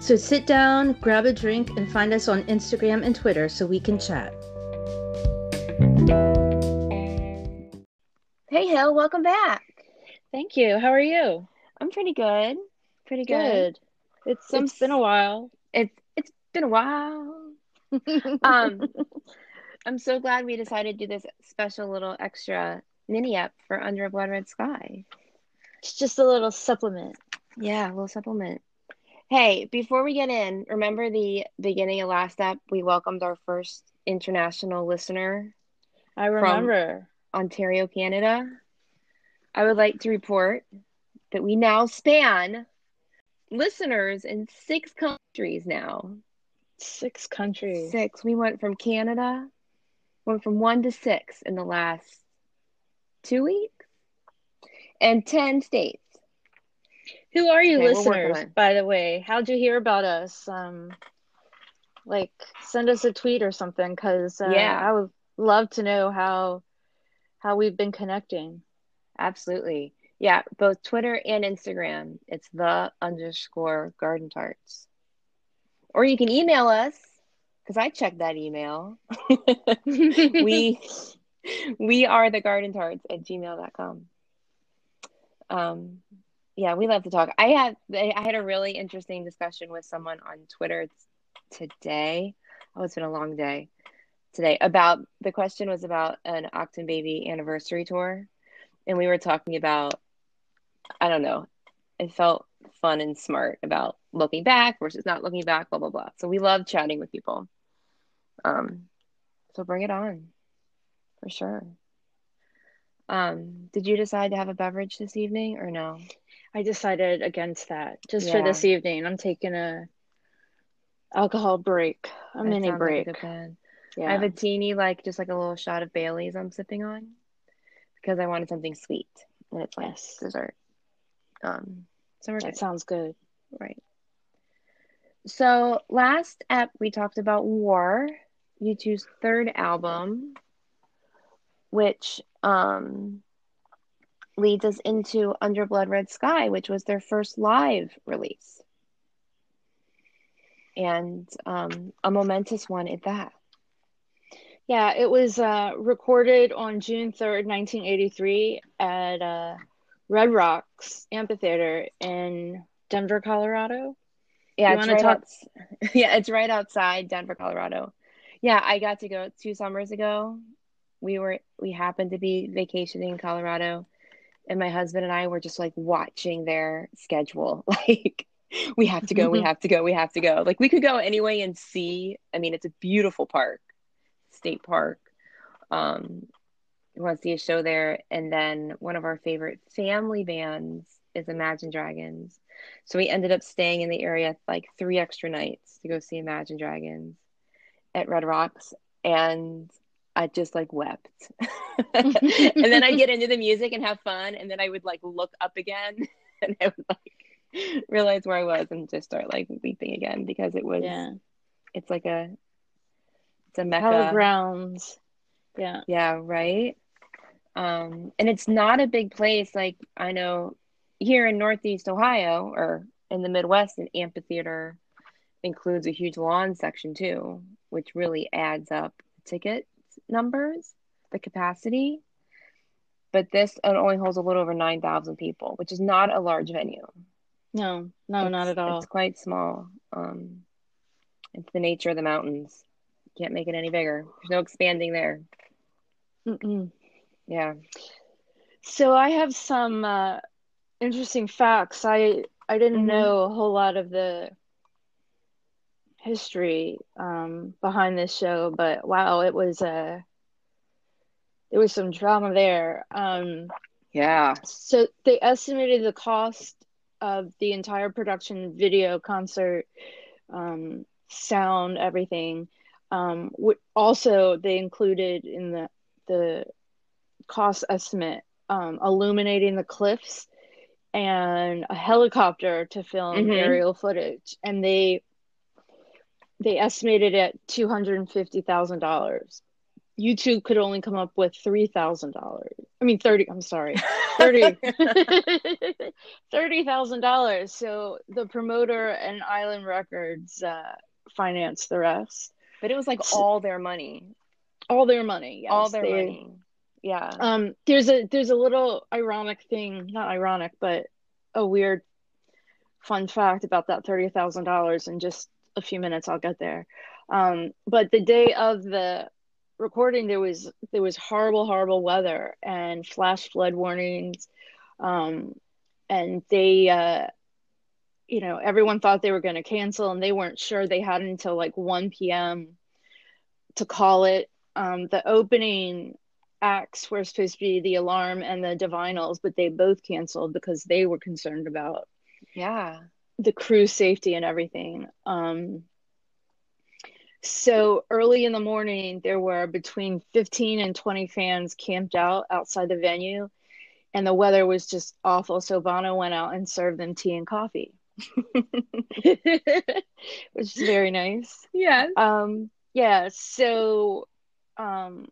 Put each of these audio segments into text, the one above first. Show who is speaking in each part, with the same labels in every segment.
Speaker 1: So sit down, grab a drink, and find us on Instagram and Twitter so we can chat.
Speaker 2: Hey, Hill, welcome back.
Speaker 1: Thank you. How are you?
Speaker 2: I'm pretty good. Pretty good.
Speaker 1: It's, it's been a while.
Speaker 2: It's it's been a while. Um, I'm so glad we decided to do this special little extra mini up for Under a Blood Red Sky.
Speaker 1: it's just a little supplement.
Speaker 2: Yeah, a little supplement. Hey, before we get in, remember the beginning of last step? We welcomed our first international listener,
Speaker 1: I remember.
Speaker 2: Ontario, Canada. I would like to report that we now span listeners in six countries now.
Speaker 1: Six countries.
Speaker 2: Six. We went from Canada, went from one to six in the last two weeks, and 10 states.
Speaker 1: Who are you,
Speaker 2: Okay,
Speaker 1: listeners? by the way, how'd you hear about us? Um, like, send us a tweet or something, because uh,
Speaker 2: Yeah.
Speaker 1: I would love to know how how we've been connecting.
Speaker 2: Absolutely. Yeah, both Twitter and Instagram. It's the underscore garden tarts. Or you can email us because I checked that email. we we are the garden tarts at gmail.com. Um yeah, we love to talk. I had I had a really interesting discussion with someone on Twitter today. Oh, it's been a long day today about the question was about an Achtung Baby anniversary tour. And we were talking about I don't know. It felt fun and smart about looking back versus not looking back, blah blah blah. So we love chatting with people. Um, so bring it on, for sure. Um, did you decide to have a beverage this evening or no?
Speaker 1: I decided against that just for this evening. I'm taking a alcohol break, a
Speaker 2: That
Speaker 1: mini
Speaker 2: sounds like a
Speaker 1: break. yeah.
Speaker 2: I have a teeny, like just like a little shot of Bailey's I'm sipping on because I wanted something sweet and it's like
Speaker 1: Yes.
Speaker 2: dessert. Um, so
Speaker 1: that
Speaker 2: good.
Speaker 1: sounds good.
Speaker 2: Right. So last ep we talked about War, U2's third album, which um leads us into Under Blood Red Sky, which was their first live release. And um a momentous one at that.
Speaker 1: Yeah, it was uh, recorded on June 3rd, 1983, at uh, Red Rocks Amphitheater in Denver, Colorado.
Speaker 2: Yeah, it's right
Speaker 1: talk-
Speaker 2: outs- yeah, it's right outside Denver, Colorado. Yeah, I got to go two summers ago. We were we happened to be vacationing in Colorado, and my husband and I were just like watching their schedule. Like we have to go, we have to go, we have to go. Like we could go anyway and see. I mean, it's a beautiful park, state park. Um, we want to see a show there, and then one of our favorite family bands is Imagine Dragons. So we ended up staying in the area like three extra nights to go see Imagine Dragons at Red Rocks. And I just like wept. and then I'd get into the music and have fun. And then I would like look up again and I would like realize where I was and just start like weeping again because it was,
Speaker 1: Yeah.
Speaker 2: it's like a, it's a mecca.
Speaker 1: Hallowed grounds. Yeah.
Speaker 2: Yeah, right. Um, and it's not a big place. Like I know here in Northeast Ohio or in the Midwest, an amphitheater includes a huge lawn section too, which really adds up ticket numbers, the capacity. But this it only holds a little over 9,000 people, which is not a large venue.
Speaker 1: No, no, not at all.
Speaker 2: It's quite small. Um, it's the nature of the mountains. You Can't make it any bigger. There's no expanding there.
Speaker 1: Mm-mm.
Speaker 2: Yeah.
Speaker 1: So I have some uh, interesting facts. I I didn't
Speaker 2: Mhm.
Speaker 1: know a whole lot of the history um, behind this show, but wow, it was uh, there was some drama there. Um,
Speaker 2: Yeah.
Speaker 1: so they estimated the cost of the entire production, video, concert, um, sound, everything, Um, also, they included in the the cost estimate um, illuminating the cliffs and a helicopter to film mm-hmm. aerial footage, and they they estimated at two hundred and fifty thousand dollars. U2 could only come up with three thousand dollars. I mean thirty. I'm sorry, thirty. Thirty thousand dollars. So the promoter and Island Records uh, financed the rest.
Speaker 2: But it was like all their money.
Speaker 1: All their money. Yes.
Speaker 2: All their they, money. Yeah.
Speaker 1: Um. There's a there's a little ironic thing. Not ironic, but a weird fun fact about that thirty thousand dollars and just a few minutes. I'll get there. Um. But the day of the recording there was there was horrible horrible weather and flash flood warnings um and they uh you know everyone thought they were going to cancel and they weren't sure they had until like 1 p.m to call it um the opening acts were supposed to be the alarm and the divinyls but they both canceled because they were concerned about
Speaker 2: yeah
Speaker 1: the crew safety and everything um so early in the morning, there were between 15 and 20 fans camped out outside the venue, and the weather was just awful. So Bono went out and served them tea and coffee, which is very nice.
Speaker 2: Yeah.
Speaker 1: Um, yeah. So, um,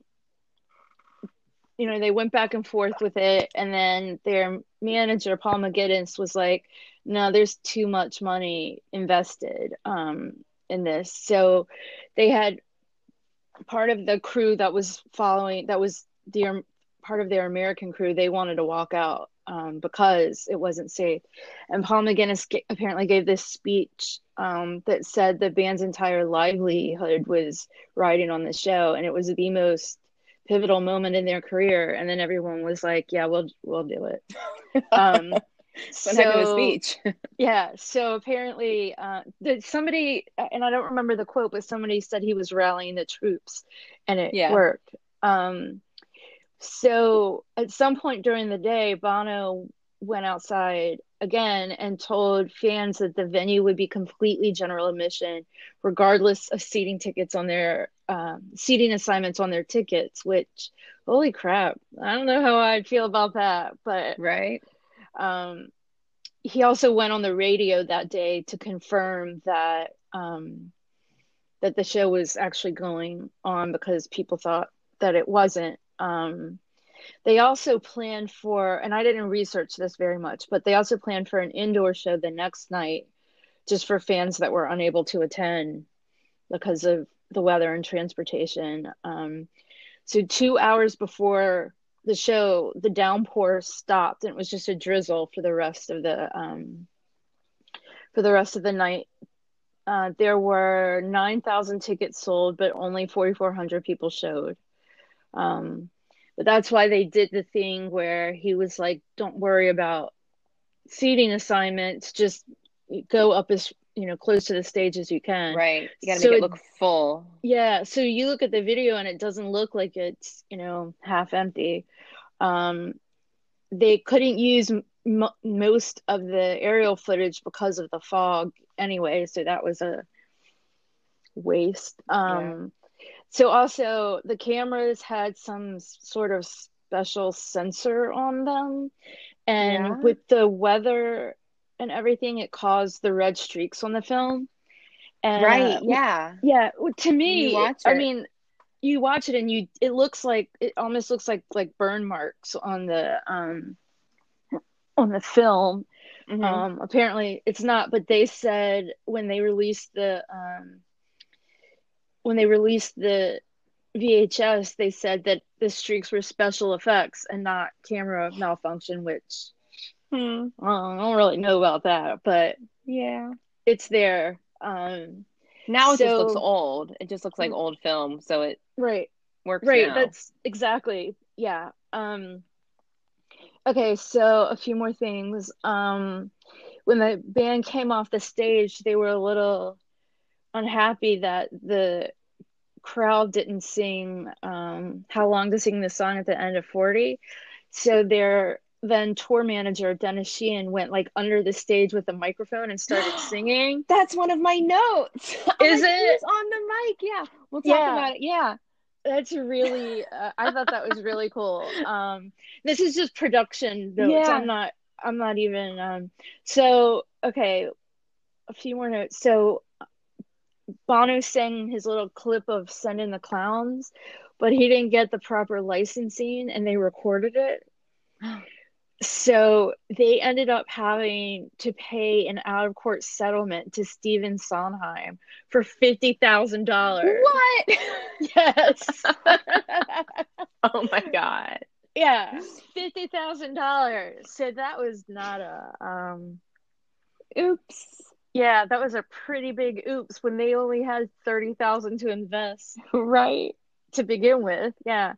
Speaker 1: you know, they went back and forth with it, and then their manager, Paul McGuinness, was like, "No, there's too much money invested." Um, in this. So they had part of the crew that was following that was the part of their American crew. They wanted to walk out um, because it wasn't safe. And Paul McGuinness apparently gave this speech um, that said the band's entire livelihood was riding on the show, and it was the most pivotal moment in their career. And then everyone was like, "Yeah, we'll we'll do it." Um,
Speaker 2: so, heck of a speech.
Speaker 1: yeah. So apparently, uh, somebody, and I don't remember the quote, but somebody said he was rallying the troops, and it yeah. worked. Um, so at some point during the day, Bono went outside again and told fans that the venue would be completely general admission, regardless of seating tickets on their um, seating assignments on their tickets. Which, holy crap, I don't know how I'd feel about that, but
Speaker 2: right
Speaker 1: um, he also went on the radio that day to confirm that um, that the show was actually going on because people thought that it wasn't. Um, they also planned for, and I didn't research this very much, but they also planned for an indoor show the next night just for fans that were unable to attend because of the weather and transportation. Um, so, two hours before the show, the downpour stopped and it was just a drizzle for the rest of the um, for the rest of the night. Uh, there were nine thousand tickets sold, but only forty four hundred people showed. Um, but that's why they did the thing where he was like, "Don't worry about seating assignments; just go up as you know close to the stage as you can.
Speaker 2: Right. You gotta so make it, it look full.
Speaker 1: Yeah. So you look at the video and it doesn't look like it's you know half empty. Um they couldn't use m- most of the aerial footage because of the fog anyway so that was a waste. Um yeah. so also the cameras had some sort of special sensor on them. And yeah. with the weather and everything, it caused the red streaks on the film.
Speaker 2: And, right. Yeah.
Speaker 1: Yeah. To me, I mean, you watch it and you, it looks like, it almost looks like, like burn marks on the, um, on the film. Mm-hmm. Um, apparently it's not, but they said when they released the, um, when they released the VHS, they said that the streaks were special effects and not camera malfunction, which Hmm. Well, I don't really know about that, but
Speaker 2: yeah,
Speaker 1: it's there. Um,
Speaker 2: now it so, just looks old. It just looks like old film, so it
Speaker 1: right
Speaker 2: works.
Speaker 1: Right,
Speaker 2: now.
Speaker 1: that's exactly yeah. Um, okay, so a few more things. Um, when the band came off the stage, they were a little unhappy that the crowd didn't sing um, "How Long to Sing the Song" at the end of Forty. So they're then tour manager Dennis Sheehan went like under the stage with a microphone and started singing.
Speaker 2: That's one of my notes.
Speaker 1: Is
Speaker 2: like,
Speaker 1: it?
Speaker 2: On the mic? Yeah, we'll talk
Speaker 1: Yeah.
Speaker 2: about it. Yeah.
Speaker 1: That's really uh, I thought that was really cool. Um this is just production notes.
Speaker 2: Yeah.
Speaker 1: I'm not I'm not even um so okay, a few more notes. So Bono sang his little clip of Send in the Clowns, but he didn't get the proper licensing and they recorded it. So they ended up having to pay an out of court settlement to Stephen Sondheim for fifty thousand dollars.
Speaker 2: What?
Speaker 1: Yes.
Speaker 2: oh my god.
Speaker 1: yeah, fifty thousand dollars. So that was not a um.
Speaker 2: Oops.
Speaker 1: Yeah, that was a pretty big oops when they only had thirty thousand to invest
Speaker 2: Right.
Speaker 1: to begin with. Yeah.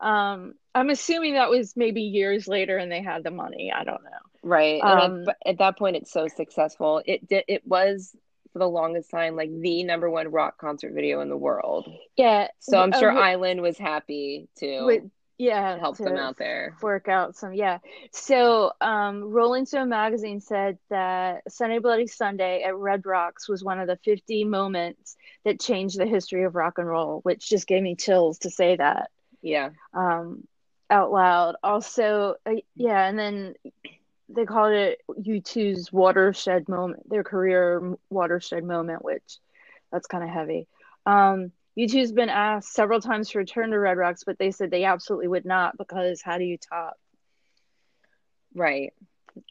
Speaker 1: Um, I'm assuming that was maybe years later and they had the money. I don't know.
Speaker 2: Right. And
Speaker 1: Um,
Speaker 2: at, but at that point, it's so successful. It did. It was for the longest time like the number one rock concert video in the world.
Speaker 1: Yeah.
Speaker 2: So I'm
Speaker 1: uh,
Speaker 2: sure
Speaker 1: wi-
Speaker 2: Island was happy to
Speaker 1: with yeah
Speaker 2: help
Speaker 1: to
Speaker 2: them out there.
Speaker 1: work out some yeah so um rolling stone magazine said that sunday bloody sunday at red rocks was one of the 50 moments that changed the history of rock and roll which just gave me chills to say that
Speaker 2: Yeah.
Speaker 1: um out loud also uh, yeah and then they called it u2's watershed moment their career watershed moment which that's kind of heavy um U2's been asked several times to return to Red Rocks, but they said they absolutely would not because how do you top
Speaker 2: Right.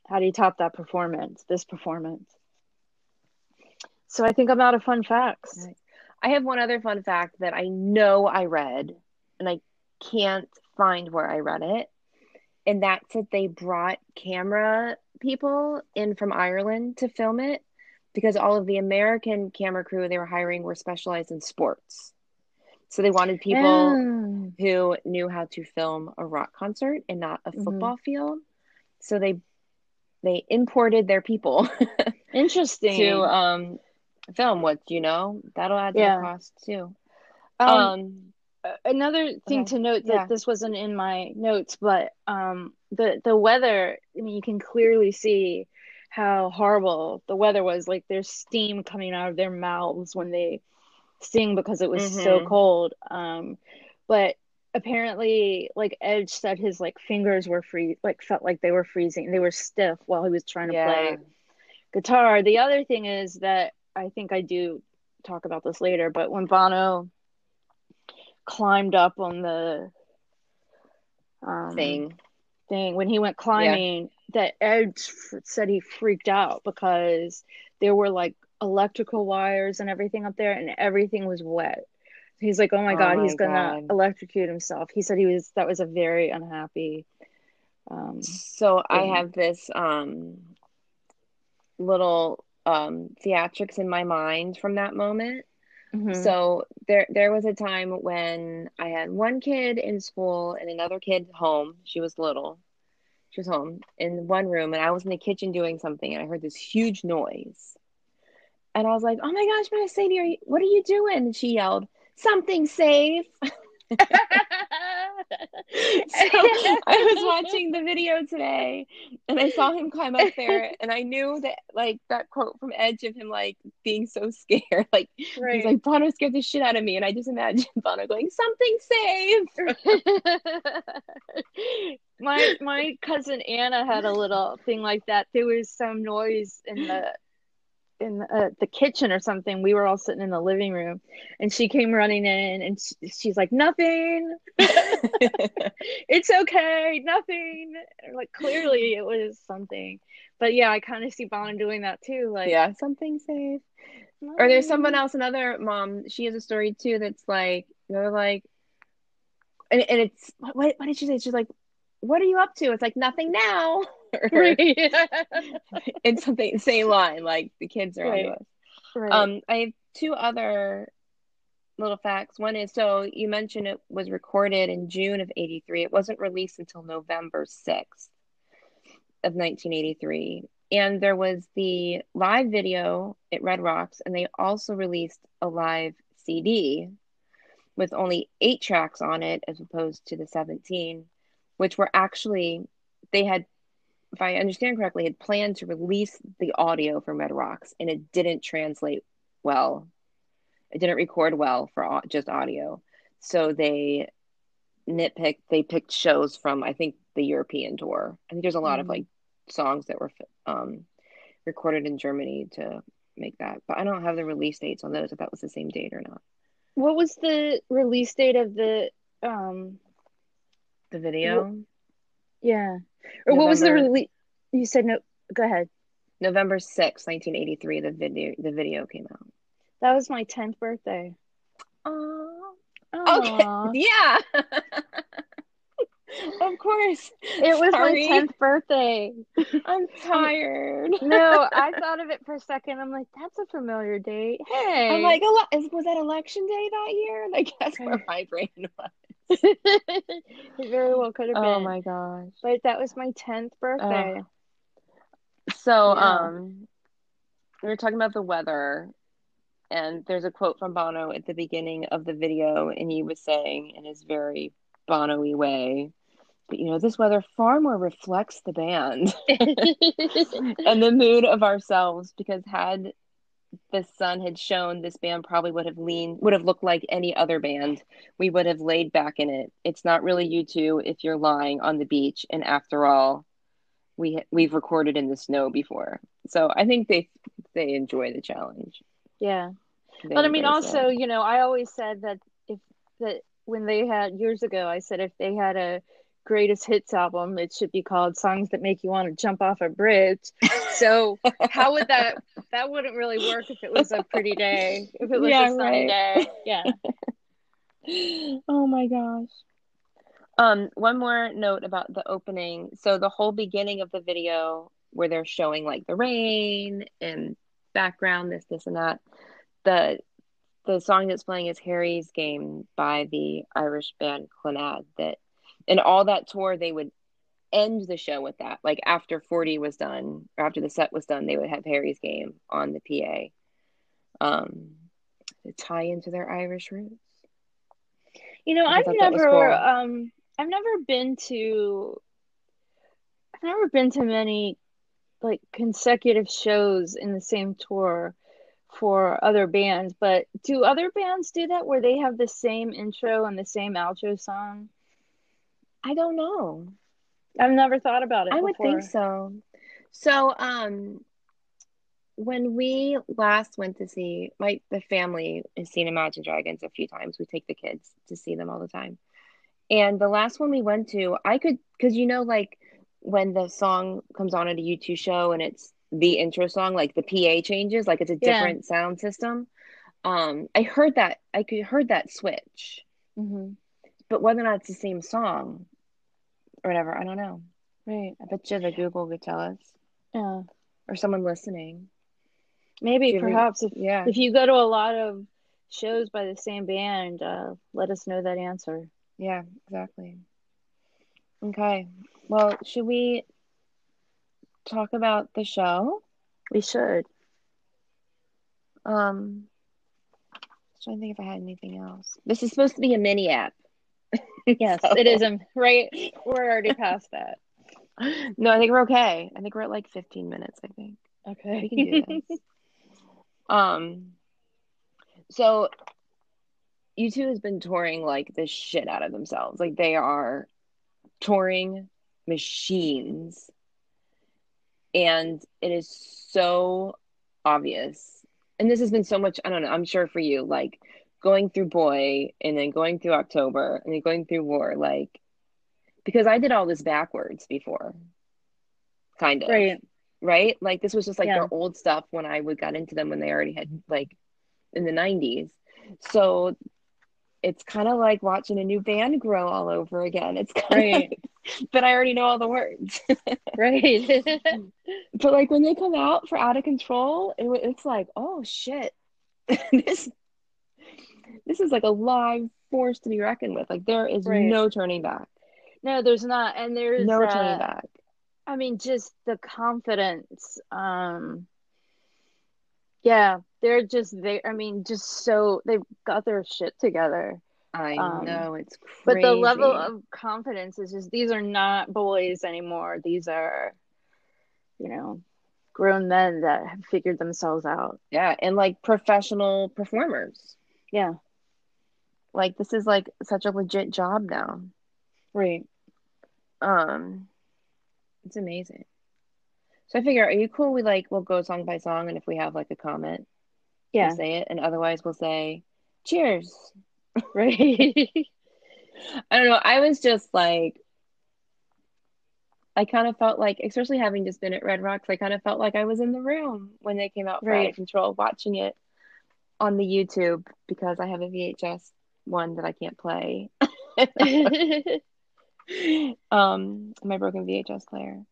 Speaker 1: how do you top that performance, this performance? So I think I'm out of fun facts.
Speaker 2: Right. I have one other fun fact that I know I read, and I can't find where I read it. And that's that they brought camera people in from Ireland to film it because all of the American camera crew they were hiring were specialized in sports. So they wanted people
Speaker 1: Oh.
Speaker 2: who knew how to film a rock concert and not a
Speaker 1: Mhm.
Speaker 2: football field. So they they imported their people
Speaker 1: Interesting.
Speaker 2: to um film what you know that'll add to
Speaker 1: Yeah.
Speaker 2: the cost too.
Speaker 1: um,
Speaker 2: Um,
Speaker 1: another thing
Speaker 2: okay.
Speaker 1: to note that
Speaker 2: Yeah.
Speaker 1: this wasn't in my notes, but um, the the weather. I mean, you can clearly see how horrible the weather was. Like there's steam coming out of their mouths when they sing because it was so
Speaker 2: Mhm.
Speaker 1: cold. Um, but apparently, like Edge said, his like fingers were free, like felt like they were freezing. They were stiff while he was trying to
Speaker 2: yeah,
Speaker 1: play guitar. The other thing is that I think I do talk about this later, but when Bono climbed up on the um,
Speaker 2: thing.
Speaker 1: thing, when he went climbing, that Ed said he freaked out because there were like electrical wires and everything up there, and everything was wet. He's like, "Oh my
Speaker 2: Oh
Speaker 1: god,
Speaker 2: my
Speaker 1: he's gonna
Speaker 2: God.
Speaker 1: electrocute himself." He said he was that was a very unhappy. Um,
Speaker 2: So I have this um little um theatrics in my mind from that moment.
Speaker 1: Mhm.
Speaker 2: So there there was a time when I had one kid in school and another kid home. She was little. She was home in one room and I was in the kitchen doing something and I heard this huge noise. And I was like, "Oh my gosh, my Sadie, are you, what are you doing?" And she yelled, "Something safe." So I was watching the video today and I saw him climb up there and I knew that like that quote from Edge of him like being so scared. Like
Speaker 1: Right.
Speaker 2: he's like Bono scared the shit out of me and I just imagine Bono going, Something safe.
Speaker 1: my my cousin Anna had a little thing like that. There was some noise in the in the, uh, the kitchen or something. We were all sitting in the living room, and she came running in, and she, she's like, "Nothing. it's okay. Nothing." Like clearly it was something. But yeah, I kind of see Bono doing that too. Like,
Speaker 2: yeah, something safe. Or there's someone else, another mom, she has a story too that's like they're like and, and it's what what did she say? She's like, What are you up to? It's like nothing now.
Speaker 1: Right.
Speaker 2: it's something same line, like the kids are
Speaker 1: Right.
Speaker 2: onto us.
Speaker 1: Right.
Speaker 2: Um, I have two other little facts. One is so you mentioned it was recorded in June of 83. It wasn't released until November 6th of 1983. And there was the live video at Red Rocks, and they also released a live CD with only eight tracks on it as opposed to the 17, which were actually they had, if I understand correctly, had planned to release the audio for Red Rocks, and it didn't translate well. It didn't record well for just audio, so they nitpicked. They picked shows from I think the European tour. I think there's a lot mm-hmm. of like songs that were um, recorded in Germany to make that, but I don't have the release dates on those if that was the same date or not.
Speaker 1: What was the release date of the um
Speaker 2: the video?
Speaker 1: Yeah. Or November, what was the release? You said no. Go ahead.
Speaker 2: November sixth, 1983, the video the video came out.
Speaker 1: That was my 10th birthday.
Speaker 2: Oh. Okay. Yeah. of course.
Speaker 1: It was Sorry. my 10th birthday.
Speaker 2: I'm tired.
Speaker 1: no, I thought of it for a second. I'm like, that's a familiar date. Hey.
Speaker 2: I'm like, was that election day that year? Like, that's where my brain was.
Speaker 1: it very well could have oh
Speaker 2: been.
Speaker 1: Oh
Speaker 2: my gosh.
Speaker 1: But that was my 10th birthday.
Speaker 2: Uh, so, yeah. um, we were talking about the weather, and there's a quote from Bono at the beginning of the video, and he was saying in his very Bono y way, but you know, this weather far more reflects the band and the mood of ourselves because had the sun had shown this band probably would have leaned would have looked like any other band. We would have laid back in it. It's not really U2 if you're lying on the beach. And after all we we've recorded in the snow before. So i think they they enjoy the challenge.
Speaker 1: Yeah. They but i mean also it. you know i always said that if that when they had years ago i said if they had a greatest hits album it should be called songs that make you want to jump off a bridge so how would that that wouldn't really work if it was a pretty day if it was yeah, a sunny right. day. Yeah.
Speaker 2: Oh my gosh. Um one more note about the opening. So the whole beginning of the video where they're showing like the rain and background this this and that the the song that's playing is harry's game by the irish band clannad that and all that tour they would end the show with that like after 40 was done or after the set was done they would have harry's game on the pa um to tie into their irish roots
Speaker 1: you know i've never cool. um i've never been to i've never been to many like consecutive shows in the same tour for other bands but do other bands do that where they have the same intro and the same outro song
Speaker 2: I don't know.
Speaker 1: I've never thought about it.
Speaker 2: I
Speaker 1: before.
Speaker 2: would think so. So, um, when we last went to see my the family has seen Imagine Dragons a few times. We take the kids to see them all the time. And the last one we went to, I could because you know, like when the song comes on at a U2 show and it's the intro song, like the PA changes, like it's a different yeah. sound system. Um, I heard that I could heard that switch. Mm-hmm but whether or not it's the same song or whatever, I don't know.
Speaker 1: Right.
Speaker 2: I bet you the Google could tell us.
Speaker 1: Yeah.
Speaker 2: Or someone listening.
Speaker 1: Maybe, perhaps, if, yeah. if you go to a lot of shows by the same band, uh, let us know that answer.
Speaker 2: Yeah, exactly. Okay. Well, should we talk about the show?
Speaker 1: We should.
Speaker 2: Um, I'm trying to think if I had anything else. This is supposed to be a mini app.
Speaker 1: yes, so. it is. Um, right. We're already past that.
Speaker 2: No, I think we're okay. I think we're at like 15 minutes, I think.
Speaker 1: Okay.
Speaker 2: We can do this. um, so U2 has been touring like the shit out of themselves. Like they are touring machines. And it is so obvious. And this has been so much, I don't know, I'm sure for you, like going through boy and then going through October and then going through war, like because I did all this backwards before. Kind of.
Speaker 1: Right.
Speaker 2: Right? Like this was just like yeah. their old stuff when I would got into them when they already had like in the nineties. So it's kind of like watching a new band grow all over again. It's kind right. of, but I already know all the words.
Speaker 1: right.
Speaker 2: but like when they come out for out of control, it, it's like, oh shit, this this is like a live force to be reckoned with. Like there is right. no turning back.
Speaker 1: No, there's not, and there's
Speaker 2: no uh, turning back.
Speaker 1: I mean, just the confidence. Um, yeah, they're just they. I mean, just so they've got their shit together.
Speaker 2: I
Speaker 1: Um,
Speaker 2: know it's crazy.
Speaker 1: But the level of confidence is just these are not boys anymore. These are, you know, grown men that have figured themselves out.
Speaker 2: yeah, and like professional performers.
Speaker 1: Yeah,
Speaker 2: Like this is like such a legit job now.
Speaker 1: right.
Speaker 2: Um, it's amazing. So I figure, are you cool? We like we'll go song by song, and if we have like a comment,
Speaker 1: Yeah,
Speaker 2: we'll say it, and otherwise we'll say cheers.
Speaker 1: right.
Speaker 2: I don't know. I was just like, I kind of felt like, especially having just been at Red Rocks, I kind of felt like I was in the room when they came out for Out
Speaker 1: Right.
Speaker 2: of Control, watching it on the YouTube because I have a VHS one that I can't play. um, my broken VHS player.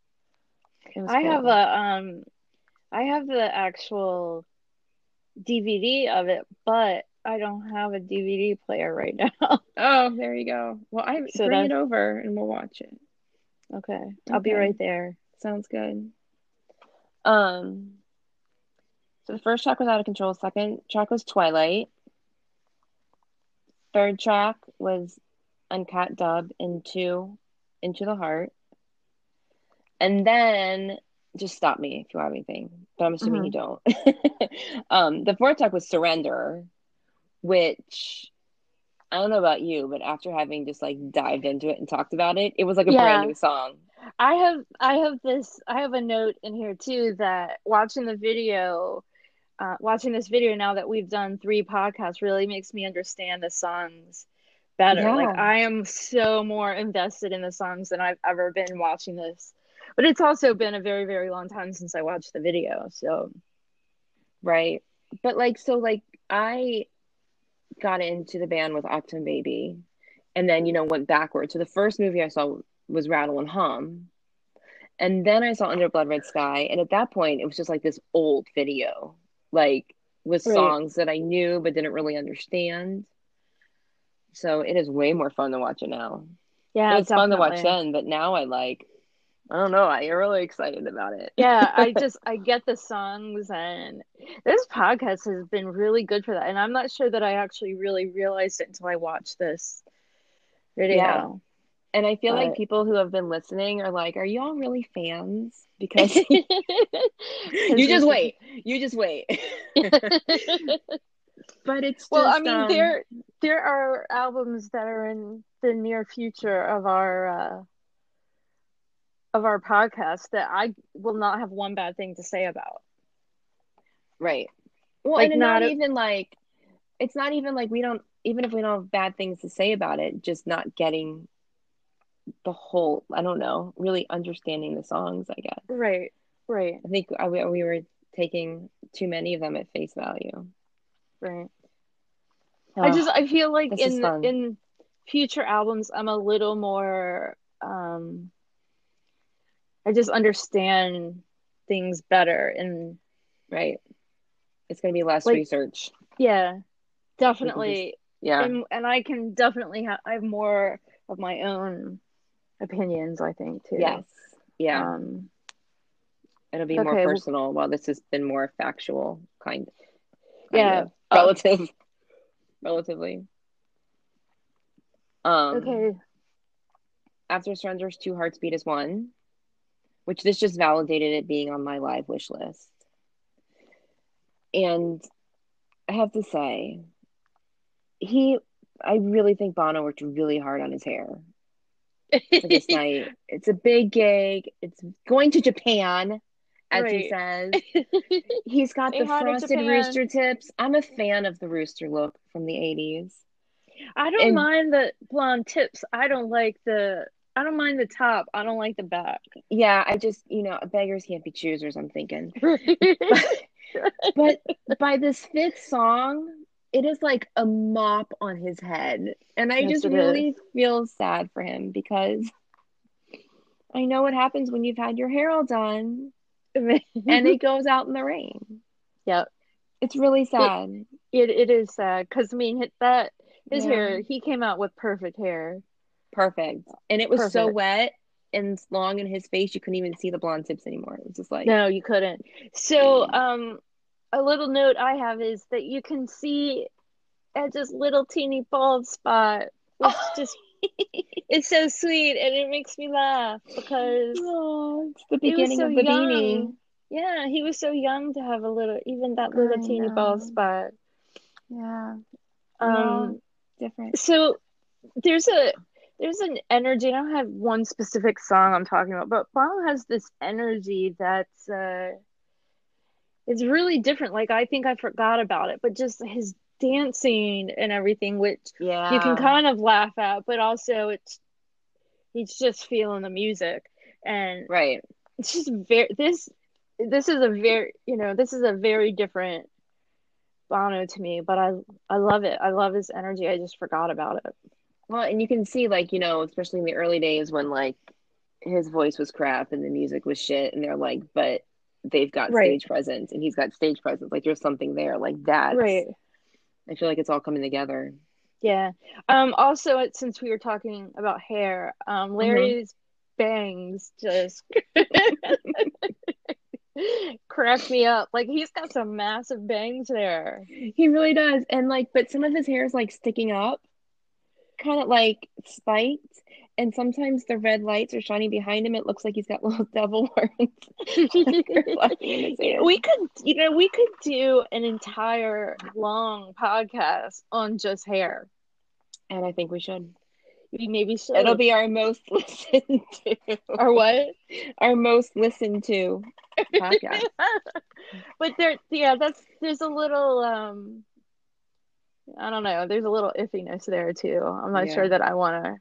Speaker 1: I have a um, I have the actual DVD of it, but I don't have a DVD player right now.
Speaker 2: Oh, there you go. Well, I
Speaker 1: So
Speaker 2: bring
Speaker 1: that-
Speaker 2: it over and we'll watch it.
Speaker 1: Okay, I'll be right there.
Speaker 2: Sounds good. Um, so the first track was Out of Control. Second track was Twilight. Third track was Uncut Dub into Into the Heart. And then just stop me if you have anything, but I'm assuming you don't. um, the fourth track was Surrender, which I don't know about you, but after having just like dived into it and talked about it, it was like a
Speaker 1: Yeah.
Speaker 2: brand new song.
Speaker 1: I have I have this I have a note in here too that watching the video uh, watching this video now that we've done three podcasts really makes me understand the songs better. Like I am so more invested in the songs than I've ever been watching this. But it's also been a very very long time since I watched the video. So
Speaker 2: Right. But like so like I got into the band with Achtung Baby and then you know went backwards. So the first movie I saw was Rattle and Hum. And then I saw Under Blood Red Sky and at that point it was just like this old video like with
Speaker 1: Right.
Speaker 2: songs that I knew but didn't really understand. So it is way more fun to watch it now.
Speaker 1: yeah,
Speaker 2: it's fun to watch then, but now I like I don't know. I'm really excited about it.
Speaker 1: yeah, I just I get the songs and this podcast has been really good for that. And I'm not sure that I actually really realized it until I watched this video.
Speaker 2: Yeah. And I feel like people who have been listening are like, "Are y'all really fans?" Because
Speaker 1: you
Speaker 2: you just wait. You just wait. but it's
Speaker 1: well, I mean,
Speaker 2: um,
Speaker 1: there there are albums that are in the near future of our uh, of our podcast that I will not have one bad thing to say about.
Speaker 2: right. Well,
Speaker 1: Like,
Speaker 2: and not,
Speaker 1: not a-
Speaker 2: even like it's not even like we don't even if we don't have bad things to say about it, just not getting the whole. I don't know, really understanding the songs. I guess
Speaker 1: Right, right,
Speaker 2: I think I, we we were taking too many of them at face value.
Speaker 1: right. I just I feel like in in future albums I'm a little more um I just understand things better and
Speaker 2: right. It's gonna be less
Speaker 1: Like-
Speaker 2: research.
Speaker 1: yeah definitely
Speaker 2: Yeah.
Speaker 1: and and I can definitely have I have more of my own opinions I think too
Speaker 2: Yes. Yeah.
Speaker 1: um
Speaker 2: It'll be more
Speaker 1: okay, well-
Speaker 2: personal, while this has been more factual, kind. kind
Speaker 1: Yeah.
Speaker 2: of. Relative. relatively. Um.
Speaker 1: okay
Speaker 2: After surrenders, two hearts beat as one, which this just validated it being on my live wish list. And I have to say, he, I really think Bono worked really hard on his hair this night. It's a big gig. It's going to Japan, as he says. He's got the frosted rooster tips. I'm a fan of the rooster look from the 80s.
Speaker 1: I don't
Speaker 2: and-
Speaker 1: mind the blonde tips I don't like the I don't mind the top I don't like the back
Speaker 2: Yeah, I just, you know, beggars can't be choosers, I'm thinking. But by this fifth song, it is like a mop on his head. And I
Speaker 1: Yes,
Speaker 2: just
Speaker 1: it
Speaker 2: really feel sad for him because I know what happens when you've had your hair all done and it goes out in the rain.
Speaker 1: Yep.
Speaker 2: It's really sad.
Speaker 1: It it is sad because I mean hit that his
Speaker 2: Yeah.
Speaker 1: hair he came out with perfect hair.
Speaker 2: Perfect. And it was so wet and long in his face, you couldn't even see the blonde tips anymore. It was just like,
Speaker 1: No, you couldn't. So
Speaker 2: Mm.
Speaker 1: um, a little note I have is that you can see Edge's little teeny bald spot. It's just it's so sweet and it makes me laugh because
Speaker 2: oh, it's the beginning
Speaker 1: so
Speaker 2: of the
Speaker 1: young.
Speaker 2: beanie.
Speaker 1: Yeah, he was so young to have a little even that little
Speaker 2: I
Speaker 1: teeny
Speaker 2: know.
Speaker 1: bald spot.
Speaker 2: Yeah,
Speaker 1: Um
Speaker 2: No. different.
Speaker 1: so there's a there's an energy. I don't have one specific song I'm talking about, but Bono has this energy that's uh it's really different. Like I think I forgot about it, but just his dancing and everything, which
Speaker 2: Yeah,
Speaker 1: you can kind of laugh at, but also it's he's just feeling the music and
Speaker 2: right.
Speaker 1: it's just very this this is a very you know this is a very different Bono to me, but I I love it. I love his energy. I just forgot about it.
Speaker 2: Well, and you can see, like, you know, especially in the early days when, like, his voice was crap and the music was shit, and they're like, but they've got
Speaker 1: Right.
Speaker 2: stage presence and he's got stage presence. Like, there's something there. Like, that.
Speaker 1: Right.
Speaker 2: I feel like it's all coming together.
Speaker 1: Yeah. Um also since we were talking about hair, um Larry's bangs just cracked me up. Like he's got some massive bangs there.
Speaker 2: He really does. And, like, but some of his hair is, like, sticking up, kind of like spiked. And sometimes the red lights are shining behind him. It looks like he's got little devil horns reflecting in his hair.
Speaker 1: we could you know we could do an entire long podcast on just hair.
Speaker 2: And I think we should.
Speaker 1: We maybe should.
Speaker 2: It'll be our most listened to.
Speaker 1: or what?
Speaker 2: Our most listened to podcast.
Speaker 1: but there yeah, that's there's a little um I don't know, there's a little iffiness there too. I'm not
Speaker 2: Yeah.
Speaker 1: sure that I wanna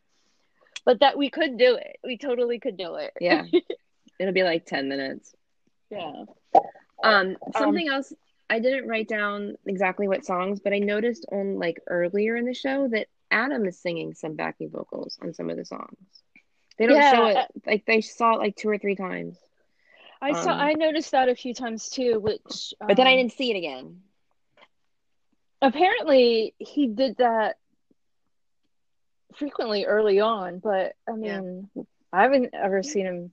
Speaker 1: but that we could do it. We totally could do it.
Speaker 2: Yeah. It'll be like 10 minutes.
Speaker 1: Yeah.
Speaker 2: Um, something else, I didn't write down exactly what songs, but I noticed on like earlier in the show that Adam is singing some backing vocals on some of the songs. They don't show
Speaker 1: Yeah.
Speaker 2: it, like they saw it like two or three times,
Speaker 1: I saw
Speaker 2: Um,
Speaker 1: I noticed that a few times too, which
Speaker 2: but then I
Speaker 1: um,
Speaker 2: didn't see it again.
Speaker 1: apparently he did that frequently early on, but I
Speaker 2: Yeah.
Speaker 1: mean I haven't ever seen him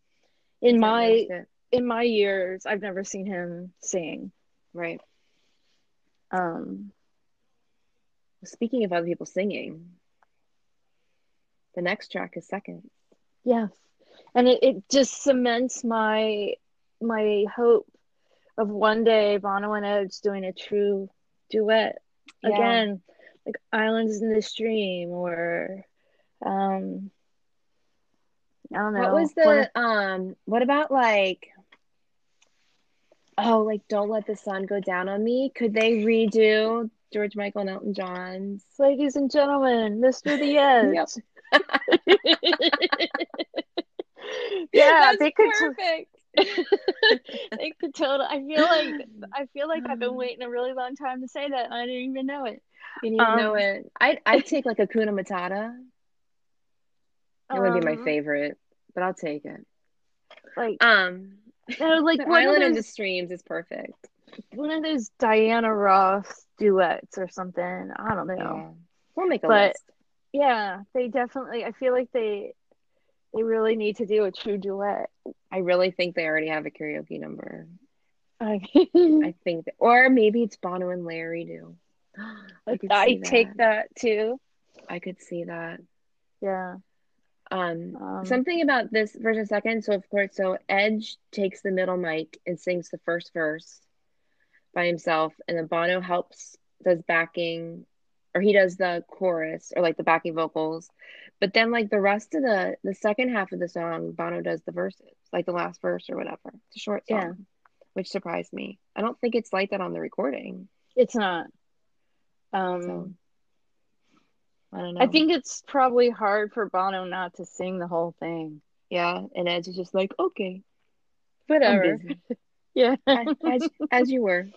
Speaker 1: in my in my years, I've never seen him sing.
Speaker 2: Right.
Speaker 1: Um
Speaker 2: Speaking of other people singing, the next track is second.
Speaker 1: Yes. And it, it just cements my my hope of one day Bono and Edge doing a true duet
Speaker 2: Yeah.
Speaker 1: again, like Islands in the Stream or um I don't know.
Speaker 2: What was the um what about like oh like Don't Let the Sun Go Down on Me? Could they redo George Michael and Elton John's?
Speaker 1: Ladies and gentlemen, Mr. The Edge. yeah,
Speaker 2: That's
Speaker 1: they could
Speaker 2: perfect.
Speaker 1: they could totally I feel like I feel like I've been waiting a really long time to say that and I didn't even know it.
Speaker 2: You didn't even know
Speaker 1: Um,
Speaker 2: it. I'd I'd take like a Kuna Matata. It would be my
Speaker 1: Um,
Speaker 2: favorite, but I'll take it.
Speaker 1: Like
Speaker 2: Um
Speaker 1: no, like of
Speaker 2: Island in
Speaker 1: those
Speaker 2: the Streams is perfect.
Speaker 1: one of those Diana Ross duets or something. I don't know.
Speaker 2: Yeah. We'll make a
Speaker 1: But-
Speaker 2: list.
Speaker 1: Yeah, they definitely. I feel like they they really need to do a true duet.
Speaker 2: I really think they already have a karaoke number.
Speaker 1: I,
Speaker 2: I think that, or maybe it's Bono and Larry do. I
Speaker 1: I
Speaker 2: see
Speaker 1: take that too.
Speaker 2: I could see that.
Speaker 1: Yeah.
Speaker 2: Um,
Speaker 1: Um,
Speaker 2: something about this version second. So of course, so Edge takes the middle mic and sings the first verse by himself, and then Bono helps, does backing, or he does the chorus or like the backing vocals. But then like the rest of the the second half of the song, Bono does the verses, like the last verse or whatever. It's a short song,
Speaker 1: Yeah.
Speaker 2: which surprised me. I don't think it's like that on the recording.
Speaker 1: It's not. Um,
Speaker 2: So I don't know.
Speaker 1: I think it's probably hard for Bono not to sing the whole thing.
Speaker 2: yeah, and Edge is just like, okay,
Speaker 1: Whatever. Yeah.
Speaker 2: as, as, you were.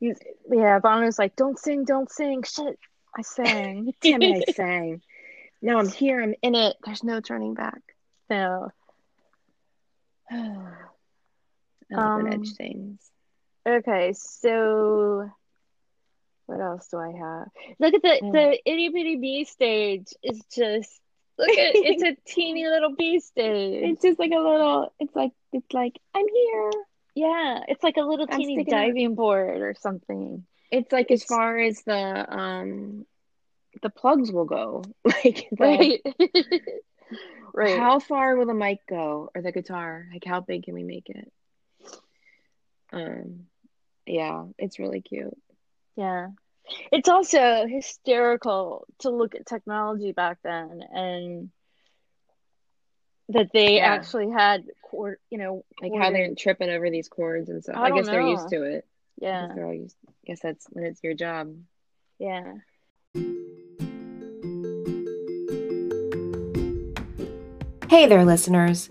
Speaker 1: yeah. Bono's like, don't sing, don't sing. Shit, I sang.
Speaker 2: Damn it, I sang. Now I'm here. I'm in it. There's no turning back.
Speaker 1: no.
Speaker 2: I love
Speaker 1: Um,
Speaker 2: Edge sings.
Speaker 1: Okay, so what else do I have? Look at the
Speaker 2: Mm.
Speaker 1: the itty bitty bee stage is just look at it's a teeny little bee stage.
Speaker 2: It's just like a little. It's like it's like I'm here.
Speaker 1: Yeah, it's like a little
Speaker 2: I'm
Speaker 1: teeny diving board or something.
Speaker 2: It's like as far as the um the plugs will go. Like
Speaker 1: right right
Speaker 2: how far will the mic go or the guitar? Like how big can we make it? Um yeah, it's really cute.
Speaker 1: Yeah it's also hysterical to look at technology back then and that they
Speaker 2: Yeah.
Speaker 1: actually had cord you know
Speaker 2: Like how they're tripping over these cords and stuff.
Speaker 1: I
Speaker 2: I, guess
Speaker 1: don't
Speaker 2: they're used to it. I
Speaker 1: yeah
Speaker 2: guess they're all used I guess that's when it's your job.
Speaker 1: yeah
Speaker 3: Hey there, listeners.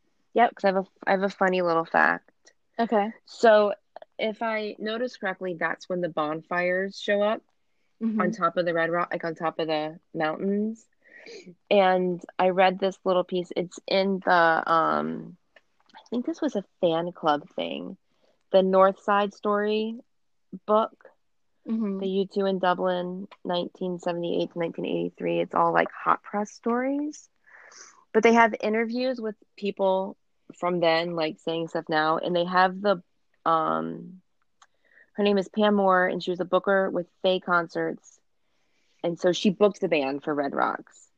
Speaker 1: Yep.
Speaker 2: Because I have a I have a funny little fact.
Speaker 1: okay
Speaker 2: So if I notice correctly, that's when the bonfires show up
Speaker 1: Mhm.
Speaker 2: on top of the red rock, like on top of the mountains. And I read this little piece. It's in the um I think this was a fan club thing. The North Side Story book,
Speaker 1: Mhm.
Speaker 2: the U2 in Dublin, 1978 to 1983. It's all like hot press stories. But they have interviews with people from then, like saying stuff now, and they have the um her name is Pam Moore, and she was a booker with Fey Concerts. And so she booked the band for Red Rocks.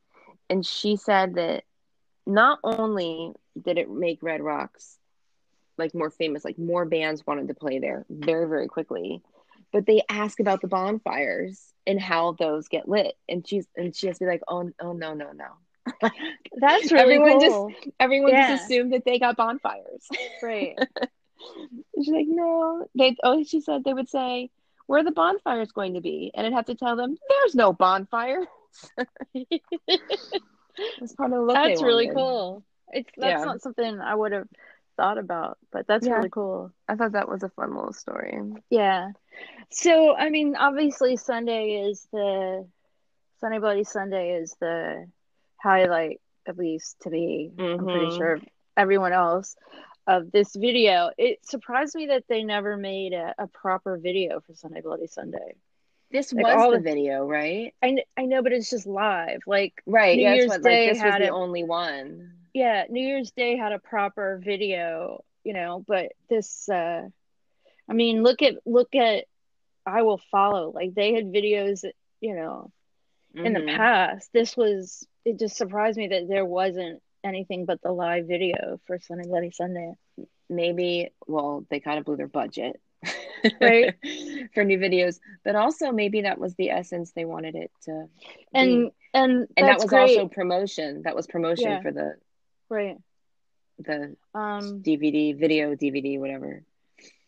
Speaker 2: And she said that not only did it make Red Rocks like more famous, like more bands wanted to play there very, very quickly, but they ask about the bonfires and how those get lit. And she's and she has to be like, oh, oh no, no, no.
Speaker 1: That's really
Speaker 2: Everyone just- Everyone
Speaker 1: Yeah.
Speaker 2: just assumed that they got bonfires.
Speaker 1: right
Speaker 2: she's like, no. They oh, she said they would say, where are the bonfires going to be? And I'd have to tell them, there's no bonfire. That's part of the look.
Speaker 1: that's really cool it's that's
Speaker 2: Yeah.
Speaker 1: not something i would have thought about but that's
Speaker 2: Yeah.
Speaker 1: really cool
Speaker 2: I thought that was a fun little story.
Speaker 1: Yeah. So, I mean, obviously Sunday is the Sunday Bloody Sunday is the highlight, at least to me. I'm pretty
Speaker 2: Mhm.
Speaker 1: sure everyone else of this video. It surprised me that they never made a, a proper video for Sunday Bloody Sunday.
Speaker 2: This
Speaker 1: Like
Speaker 2: was
Speaker 1: all
Speaker 2: the video, right?
Speaker 1: I, kn- I know, but it's just live. Like,
Speaker 2: Right.
Speaker 1: New
Speaker 2: yeah, that's
Speaker 1: Year's
Speaker 2: what,
Speaker 1: Day
Speaker 2: like this was
Speaker 1: had
Speaker 2: the
Speaker 1: it-
Speaker 2: only one.
Speaker 1: yeah, New Year's Day had a proper video, you know, but this, uh, I mean, look at, look at I Will Follow. Like, they had videos, you know, in the
Speaker 2: Mhm.
Speaker 1: past. This was it just surprised me that there wasn't anything but the live video for Sunday Bloody Sunday.
Speaker 2: maybe well they kind of blew their budget
Speaker 1: Right.
Speaker 2: for new videos but also maybe that was the essence they wanted it to
Speaker 1: And
Speaker 2: be.
Speaker 1: and
Speaker 2: and that was
Speaker 1: great.
Speaker 2: also promotion that was promotion
Speaker 1: Yeah.
Speaker 2: for the
Speaker 1: right.
Speaker 2: the
Speaker 1: Um
Speaker 2: dvd video dvd whatever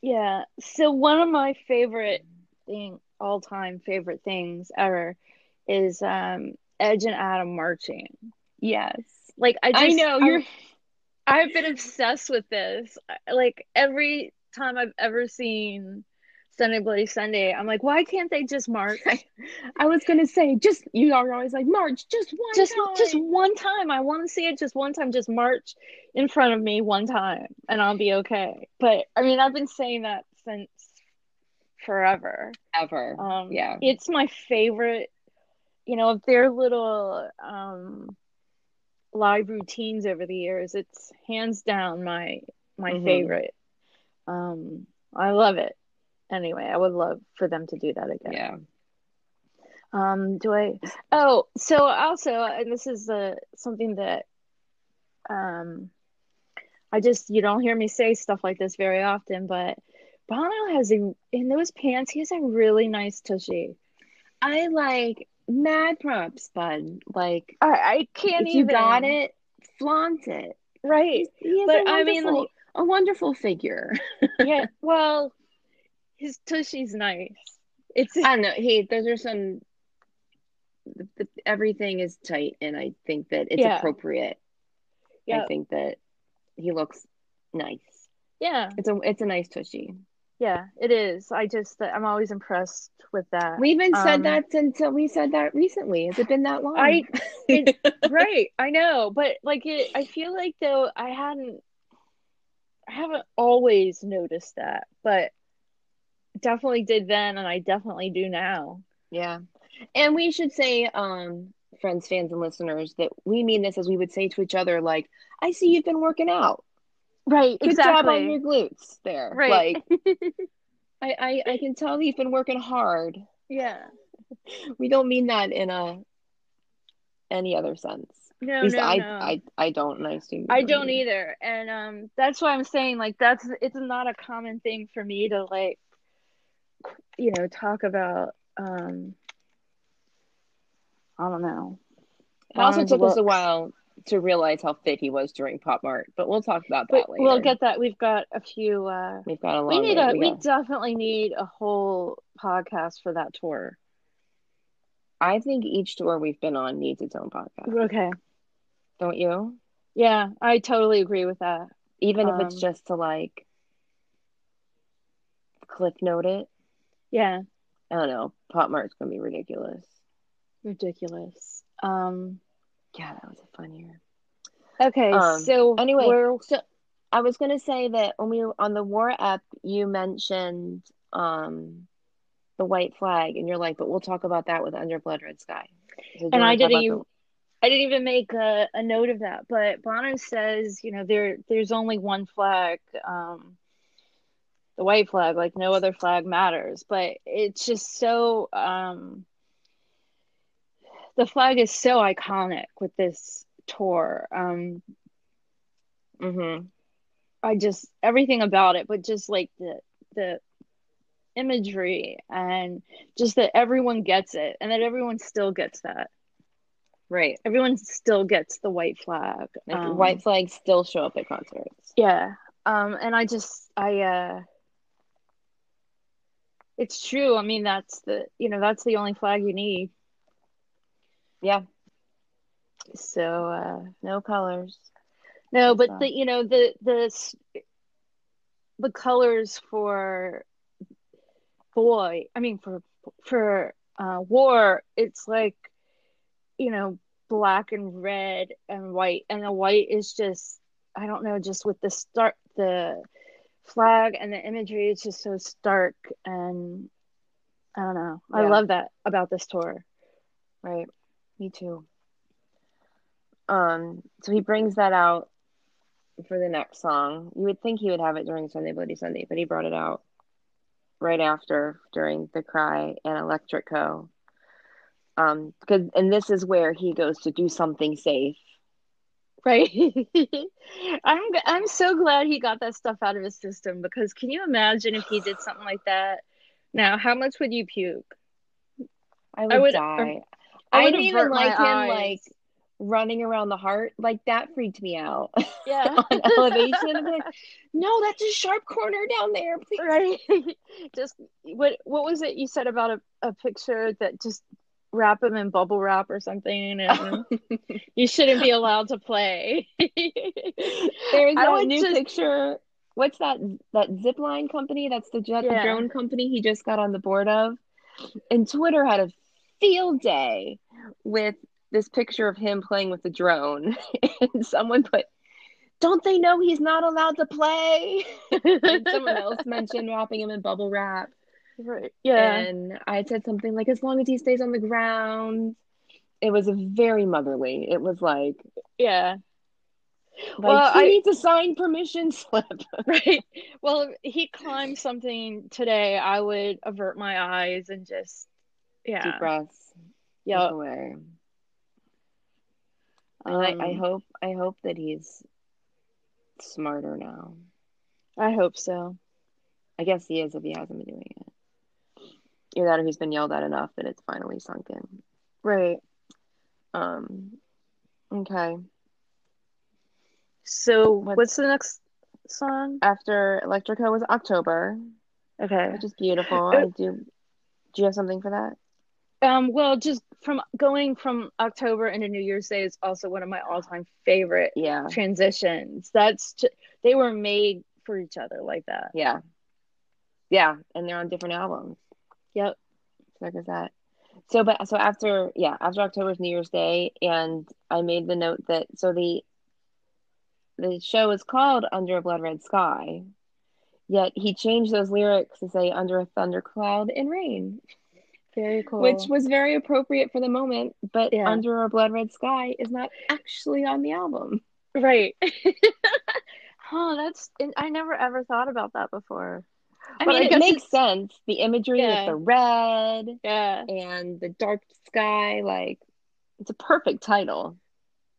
Speaker 1: yeah. So one of my favorite thing all time favorite things ever is um Edge and Adam marching.
Speaker 2: yes
Speaker 1: Like I just
Speaker 2: i know you're
Speaker 1: I've been obsessed with this. Like every time I've ever seen Sunday Bloody Sunday, I'm like, why can't they just march?
Speaker 2: i was gonna say just you are always like march just one
Speaker 1: just
Speaker 2: time.
Speaker 1: just one time. I want to see it just one time. Just march in front of me one time, and I'll be okay. But I mean, I've been saying that since forever.
Speaker 2: ever
Speaker 1: Um,
Speaker 2: yeah
Speaker 1: it's my favorite. You know, of their little um, live routines over the years, it's hands down my my
Speaker 2: Mhm.
Speaker 1: favorite. Um, I love it. Anyway, I would love for them to do that again.
Speaker 2: yeah
Speaker 1: Um, do I? Oh, so also, and this is uh, something that um, I just you don't hear me say stuff like this very often, but Bono has a in those pants. He has a really nice tushy.
Speaker 2: I like mad props, bud. Like
Speaker 1: I, I can't
Speaker 2: if
Speaker 1: even
Speaker 2: you got it, flaunt it.
Speaker 1: right.
Speaker 2: He is
Speaker 1: But
Speaker 2: a
Speaker 1: I mean,
Speaker 2: wonderful-
Speaker 1: like-
Speaker 2: a wonderful figure.
Speaker 1: Yeah. Well, his tushy's nice. It's
Speaker 2: I don't know. He those are some. The, the, everything is tight, and I think that it's
Speaker 1: Yeah.
Speaker 2: appropriate.
Speaker 1: Yeah.
Speaker 2: I think that he looks nice.
Speaker 1: yeah,
Speaker 2: It's a it's a nice tushy.
Speaker 1: Yeah. It is. I just I'm always impressed with that.
Speaker 2: We even said
Speaker 1: Um,
Speaker 2: that since uh, we said that recently. Has it been that long?
Speaker 1: I- it- right i know but like it i feel like though i hadn't i haven't always noticed that but definitely did then and i definitely do now
Speaker 2: Yeah. And we should say, um, friends, fans, and listeners, that we mean this as we would say to each other, like, I see you've been working out.
Speaker 1: Right
Speaker 2: Good job on your glutes there.
Speaker 1: Right.
Speaker 2: Like I, I, I can tell you've been working hard.
Speaker 1: yeah
Speaker 2: We don't mean that in a any other sense.
Speaker 1: no no
Speaker 2: I,
Speaker 1: no
Speaker 2: I I don't and I assume
Speaker 1: I don't either. And um that's why I'm saying like that's it's not a common thing for me to like you know talk about um I don't know.
Speaker 2: It also took us a while to realize how fit he was during Pop Mart, but we'll talk about that later.
Speaker 1: we'll get that. We've got a few uh
Speaker 2: We've got a long
Speaker 1: we need a we
Speaker 2: go.
Speaker 1: definitely need a whole podcast for that tour.
Speaker 2: I think each tour we've been on needs its own podcast.
Speaker 1: Okay.
Speaker 2: Don't you?
Speaker 1: Yeah, I totally agree with that.
Speaker 2: Even if it's
Speaker 1: Um,
Speaker 2: just to like cliff note it.
Speaker 1: Yeah.
Speaker 2: I don't know. Pop Mart's gonna be ridiculous.
Speaker 1: Ridiculous. Um
Speaker 2: Yeah, that was a fun year.
Speaker 1: okay,
Speaker 2: Um,
Speaker 1: so
Speaker 2: Anyway, so I was gonna say that when we were on the war app, you mentioned um the white flag, and you're like, but we'll talk about that with Under Blood Red Sky. So
Speaker 1: And I didn't even- I didn't even make a, a note of that, but Bono says, you know, there there's only one flag, um, the white flag, like no other flag matters. But it's just so um, the flag is so iconic with this tour. Um,
Speaker 2: Mhm.
Speaker 1: I just everything about it, but just like the the imagery and just that everyone gets it, and that everyone still gets that.
Speaker 2: right.
Speaker 1: Everyone still gets the white flag.
Speaker 2: Like
Speaker 1: Um,
Speaker 2: white flags still show up at concerts.
Speaker 1: Yeah. Um, and I just I uh it's true. I mean that's the you know, that's the only flag you need.
Speaker 2: Yeah,
Speaker 1: So uh
Speaker 2: no colors.
Speaker 1: no, but
Speaker 2: So-
Speaker 1: the you know, the the the colors for boy, I mean for for uh war, it's like you know, black and red and white and the white is just I don't know, just with the start the flag and the imagery it's just so stark and I don't know. I love that about this tour.
Speaker 2: Right. Me too. Um, so he brings that out for the next song. You would think he would have it during Sunday Bloody Sunday, but he brought it out right after during The Cry and Electric Co. Um, because and this is where he goes to do something safe.
Speaker 1: Right. I'm I'm so glad he got that stuff out of his system because can you imagine if he did something like that? Now, how much would you puke?
Speaker 2: I would,
Speaker 1: would-
Speaker 2: die.
Speaker 1: I
Speaker 2: I, didn't even like him
Speaker 1: eyes.
Speaker 2: like running around the heart. Like that freaked me out
Speaker 1: Yeah.
Speaker 2: on elevation. Like, no, that's a sharp corner down there. Please.
Speaker 1: right. just what what was it you said about a, a picture that just wrap him in bubble wrap or something and you shouldn't be allowed to play.
Speaker 2: There's
Speaker 1: a
Speaker 2: new
Speaker 1: just-
Speaker 2: picture. What's that? That zipline company? That's the jet, the
Speaker 1: Yeah.
Speaker 2: drone company he just got on the board of. And Twitter had a field day with this picture of him playing with the drone, and someone put, "Don't they know he's not allowed to play?" and someone else mentioned wrapping him in bubble wrap,
Speaker 1: right. Yeah.
Speaker 2: and I said something like, "As long as he stays on the ground." It was a very motherly. It was like,
Speaker 1: Yeah.
Speaker 2: like
Speaker 1: Well,
Speaker 2: he
Speaker 1: I-
Speaker 2: needs a signed permission slip.
Speaker 1: Right. Well, he climbed something today, I would avert my eyes and just yeah.
Speaker 2: Deep breaths.
Speaker 1: Yeah.
Speaker 2: Away. And I, I
Speaker 1: Um,
Speaker 2: hope I hope that he's smarter now.
Speaker 1: I hope so.
Speaker 2: I guess he is if he hasn't been doing it. Either that or he's been yelled at enough that it's finally sunk in.
Speaker 1: Right.
Speaker 2: Um, okay.
Speaker 1: So
Speaker 2: What's-
Speaker 1: what's the next song?
Speaker 2: After Electric Co. was October,
Speaker 1: Okay.
Speaker 2: which is beautiful.
Speaker 1: Uh,
Speaker 2: I do. Do you have something for that?
Speaker 1: Um, well, just from going from October into New Year's Day is also one of my all-time favorite
Speaker 2: Yeah.
Speaker 1: transitions. That's ju- they were made for each other like that.
Speaker 2: Yeah. Yeah, and they're on different albums.
Speaker 1: Yep.
Speaker 2: So there's that. So, but so after, yeah, after October's New Year's Day, and I made the note that so the the show is called Under a Blood Red Sky, yet he changed those lyrics to say Under a Thundercloud and Rain,
Speaker 1: Very cool.
Speaker 2: which was very appropriate for the moment. But
Speaker 1: Yeah.
Speaker 2: Under a Blood Red Sky is not actually on the album.
Speaker 1: right. huh, that's I never ever thought about that before.
Speaker 2: I
Speaker 1: But
Speaker 2: mean,
Speaker 1: I
Speaker 2: it makes
Speaker 1: it's-
Speaker 2: sense. The imagery
Speaker 1: Yeah.
Speaker 2: with the red
Speaker 1: Yeah,
Speaker 2: and the dark sky, like it's a perfect title.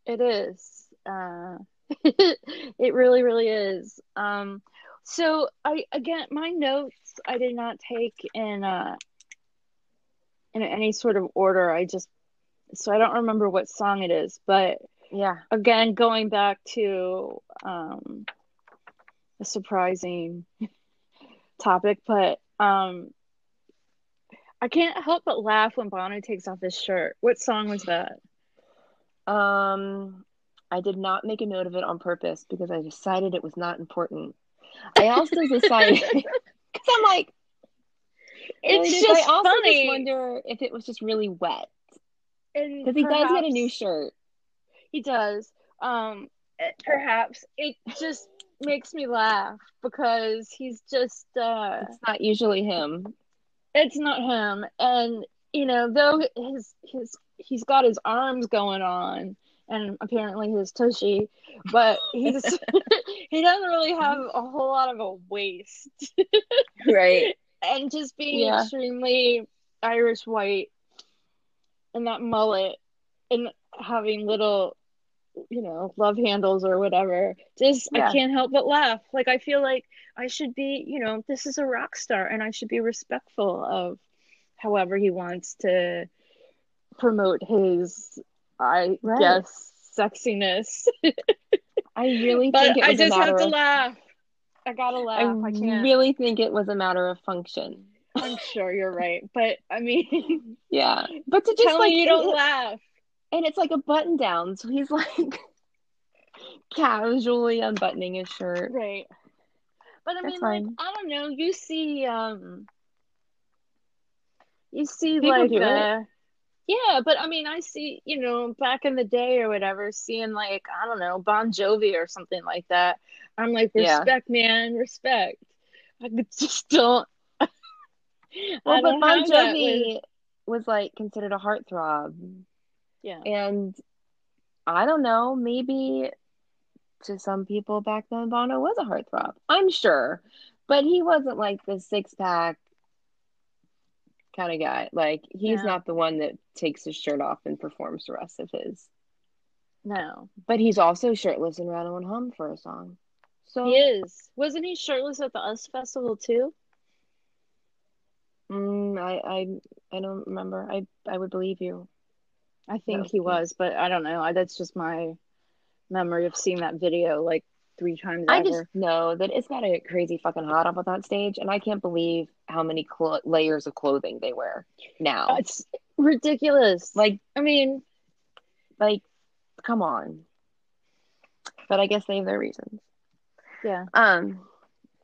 Speaker 1: it is. Uh it really, really is. Um so I again my notes I did not take in uh in any sort of order. I just so I don't remember what song it is, but
Speaker 2: Yeah.
Speaker 1: again going back to um a surprising topic but um i can't help but laugh when bono takes off his shirt what song was that
Speaker 2: Um, I did not make a note of it on purpose because I decided it was not important. I also decided because I'm like,
Speaker 1: it's
Speaker 2: really,
Speaker 1: just
Speaker 2: I also
Speaker 1: funny
Speaker 2: just wonder if it was just really wet because he does get a new shirt.
Speaker 1: he does um perhaps it just makes me laugh because he's just uh
Speaker 2: It's not usually him.
Speaker 1: it's not him and you know though his his he's got his arms going on and apparently his tushy but he's he doesn't really have a whole lot of a waist
Speaker 2: Right.
Speaker 1: And just being
Speaker 2: Yeah.
Speaker 1: extremely irish white and that mullet and having little you know love handles or whatever just
Speaker 2: Yeah.
Speaker 1: i can't help but laugh like i feel like i should be you know this is a rock star and i should be respectful of however he wants to promote his i
Speaker 2: Right.
Speaker 1: guess sexiness
Speaker 2: I really think
Speaker 1: i
Speaker 2: a
Speaker 1: just have to
Speaker 2: of.
Speaker 1: laugh i gotta
Speaker 2: I
Speaker 1: laugh i, can't
Speaker 2: really think it was a matter of function.
Speaker 1: i'm sure you're right but i mean
Speaker 2: Yeah, but to just like
Speaker 1: you don't laugh
Speaker 2: and it's like a button down, so he's like casually unbuttoning his shirt.
Speaker 1: Right. But I
Speaker 2: That's
Speaker 1: mean, like. I don't know. You see, um, you see,
Speaker 2: People
Speaker 1: like, uh, yeah, but I mean, I see, you know, back in the day or whatever, seeing like, I don't know, Bon Jovi or something like that. I'm like,
Speaker 2: Yeah.
Speaker 1: respect, man, respect. I could just don't.
Speaker 2: Well, but
Speaker 1: don't
Speaker 2: Bon
Speaker 1: have that with-
Speaker 2: Jovi was like considered a heartthrob,
Speaker 1: yeah.
Speaker 2: and I don't know, maybe to some people back then, Bono was a heartthrob. I'm sure, but he wasn't like the six pack kind of guy. Like he's
Speaker 1: Yeah.
Speaker 2: not the one that takes his shirt off and performs the rest of his.
Speaker 1: No,
Speaker 2: But he's also shirtless in Rattle and Hum for a song. So
Speaker 1: he is. Wasn't he shirtless at the US Festival too?
Speaker 2: mm, I, I I don't remember. I I would believe you.
Speaker 1: I think
Speaker 2: was
Speaker 1: he was, but I don't know. I, that's just my memory of seeing that video like three times
Speaker 2: I
Speaker 1: ever.
Speaker 2: just know that it's got to get crazy fucking hot up on that stage, and I can't believe how many clo- layers of clothing they wear now.
Speaker 1: It's ridiculous.
Speaker 2: Like,
Speaker 1: I mean,
Speaker 2: like, come on. But I guess they have their reasons.
Speaker 1: Yeah.
Speaker 2: Um.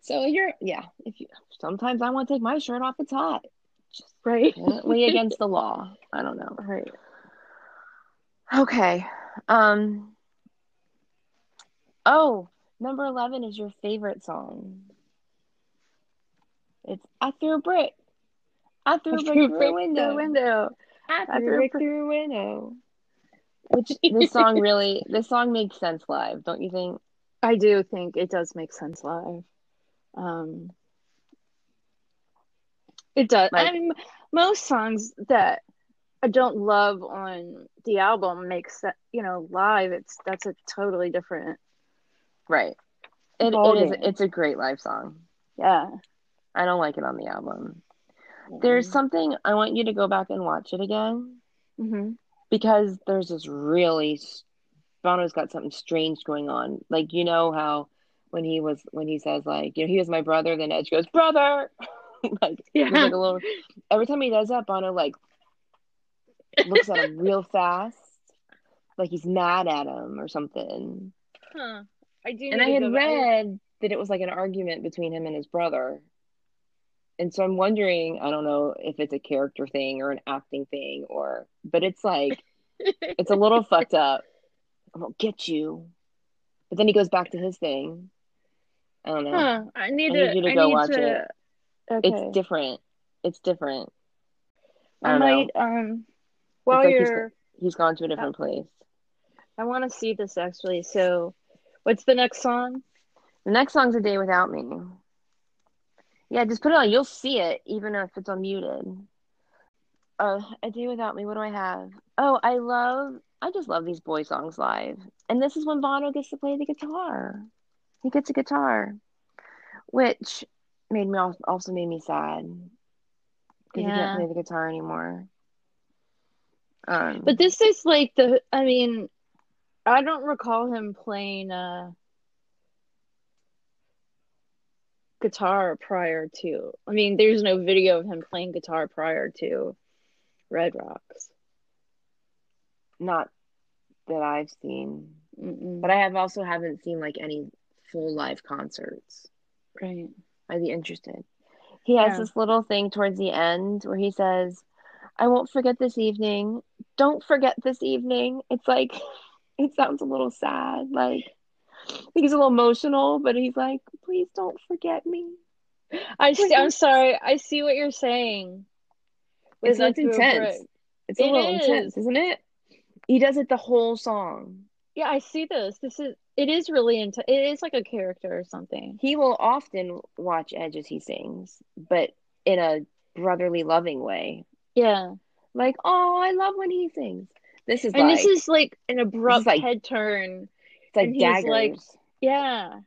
Speaker 2: So you're, yeah. If you sometimes I want to take my shirt off. It's hot. Just
Speaker 1: Right.
Speaker 2: apparently against the law. I don't know.
Speaker 1: Right.
Speaker 2: Okay. Um. Oh, number eleven is your favorite song. It's I threw a brick. I threw a brick through a window.
Speaker 1: window.
Speaker 2: I
Speaker 1: I
Speaker 2: threw a brick through a window. Which this song really, this song makes sense live, don't you think?
Speaker 1: I do think it does make sense live. Um, it does.
Speaker 2: Like-
Speaker 1: I mean, most songs that I don't love on the album makes that you know live. It's that's a totally different.
Speaker 2: Right. It, it is. It's a great live song.
Speaker 1: Yeah.
Speaker 2: I don't like it on the album. There's something I want you to go back and watch it again
Speaker 1: hmm
Speaker 2: because there's this really Bono's got something strange going on. Like you know how when he was when he says like you know he was my brother, then Edge goes brother. like
Speaker 1: Yeah.
Speaker 2: like a little. Every time he does that, Bono like looks at him real fast, like he's mad at him or something.
Speaker 1: Huh. I do.
Speaker 2: And I had read that it was like an argument between him and his brother. And so I'm wondering, I don't know if it's a character thing or an acting thing or but it's like it's a little fucked up. I won't get you. But then he goes back to his thing. I don't know.
Speaker 1: Huh. I need
Speaker 2: I
Speaker 1: to.
Speaker 2: you to
Speaker 1: I
Speaker 2: go
Speaker 1: need
Speaker 2: watch
Speaker 1: to,
Speaker 2: it.
Speaker 1: Okay.
Speaker 2: It's different. It's different. I
Speaker 1: I
Speaker 2: don't know.
Speaker 1: might. Um. While
Speaker 2: like
Speaker 1: you're,
Speaker 2: He's gone to a different place.
Speaker 1: I want to see this actually. So, what's the next song?
Speaker 2: The next song's A Day Without Me. Yeah, just put it on. You'll see it, even if it's unmuted. Uh, A Day Without Me. What do I have? Oh, I love. I just love these boy songs live, and this is when Bono gets to play the guitar. He gets a guitar, which made me also made me sad because he can't play the guitar anymore. Um,
Speaker 1: But this is like the. I mean, I don't recall him playing uh guitar prior to. I mean, there's no video of him playing guitar prior to Red Rocks.
Speaker 2: not that I've seen,
Speaker 1: Mm-mm.
Speaker 2: but I have also haven't seen like any full live concerts.
Speaker 1: right.
Speaker 2: I'd be interested. He has
Speaker 1: Yeah.
Speaker 2: this little thing towards the end where he says, I won't forget this evening. Don't forget this evening. It's like, it sounds a little sad. Like, he's a little emotional, but he's like, please don't forget me.
Speaker 1: I see, I'm sorry. I see what you're saying.
Speaker 2: It's,
Speaker 1: With
Speaker 2: it's
Speaker 1: that through a
Speaker 2: intense. It's a
Speaker 1: It
Speaker 2: little
Speaker 1: is.
Speaker 2: intense, isn't it? He does it the whole song.
Speaker 1: Yeah, I see this. This is it is really into it is like a character or something.
Speaker 2: He will often watch Edge as he sings, but in a brotherly, loving way.
Speaker 1: Yeah.
Speaker 2: Like, oh, I love when he sings. This is
Speaker 1: And
Speaker 2: like,
Speaker 1: this is like an abrupt
Speaker 2: like-
Speaker 1: head turn.
Speaker 2: it's like daggers,
Speaker 1: like- Yeah.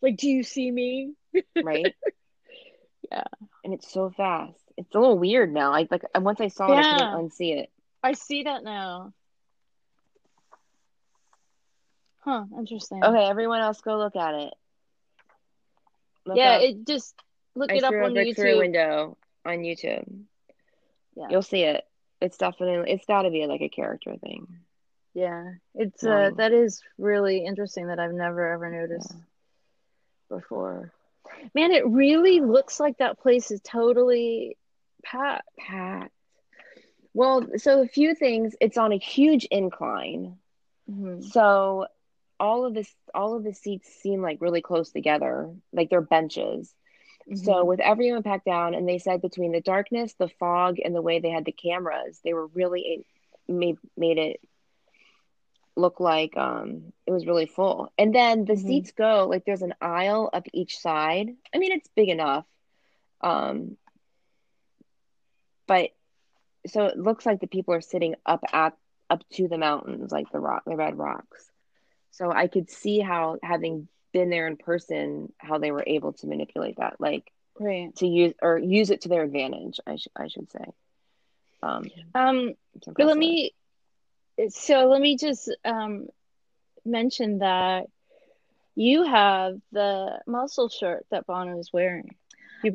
Speaker 1: Like, do you see me?
Speaker 2: right?
Speaker 1: Yeah.
Speaker 2: And it's so fast. It's a little weird now. I like once I saw it, I
Speaker 1: Yeah.
Speaker 2: couldn't unsee it.
Speaker 1: I see that now. Huh, interesting.
Speaker 2: Okay, everyone else, go look at it. Look
Speaker 1: yeah,
Speaker 2: up,
Speaker 1: it just look
Speaker 2: I
Speaker 1: it up on
Speaker 2: brick through a
Speaker 1: YouTube.
Speaker 2: window on YouTube.
Speaker 1: Yeah.
Speaker 2: You'll see it. It's definitely. It's got to be like a character thing.
Speaker 1: Yeah. It's
Speaker 2: Yeah.
Speaker 1: uh that is really interesting that I've never ever noticed before. Man, it really looks like that place is totally packed.
Speaker 2: Packed. Well, so a few things. It's on a huge incline.
Speaker 1: Mhm.
Speaker 2: So all of this all of the seats seem like really close together, like they're benches. So
Speaker 1: Mhm.
Speaker 2: with everyone packed down, and they said between the darkness, the fog, and the way they had the cameras, they were really made made it look like um it was really full. And then the
Speaker 1: Mhm.
Speaker 2: seats go like there's an aisle up each side. I mean, it's big enough. Um, but so it looks like the people are sitting up at up to the mountains, like the rock, the red rocks. So I could see how having been there in person, how they were able to manipulate that, like
Speaker 1: right.
Speaker 2: to use or use it to their advantage. I should I should say. Um,
Speaker 1: Um But let me, so let me just um, mention that you have the muscle shirt that Bono is wearing.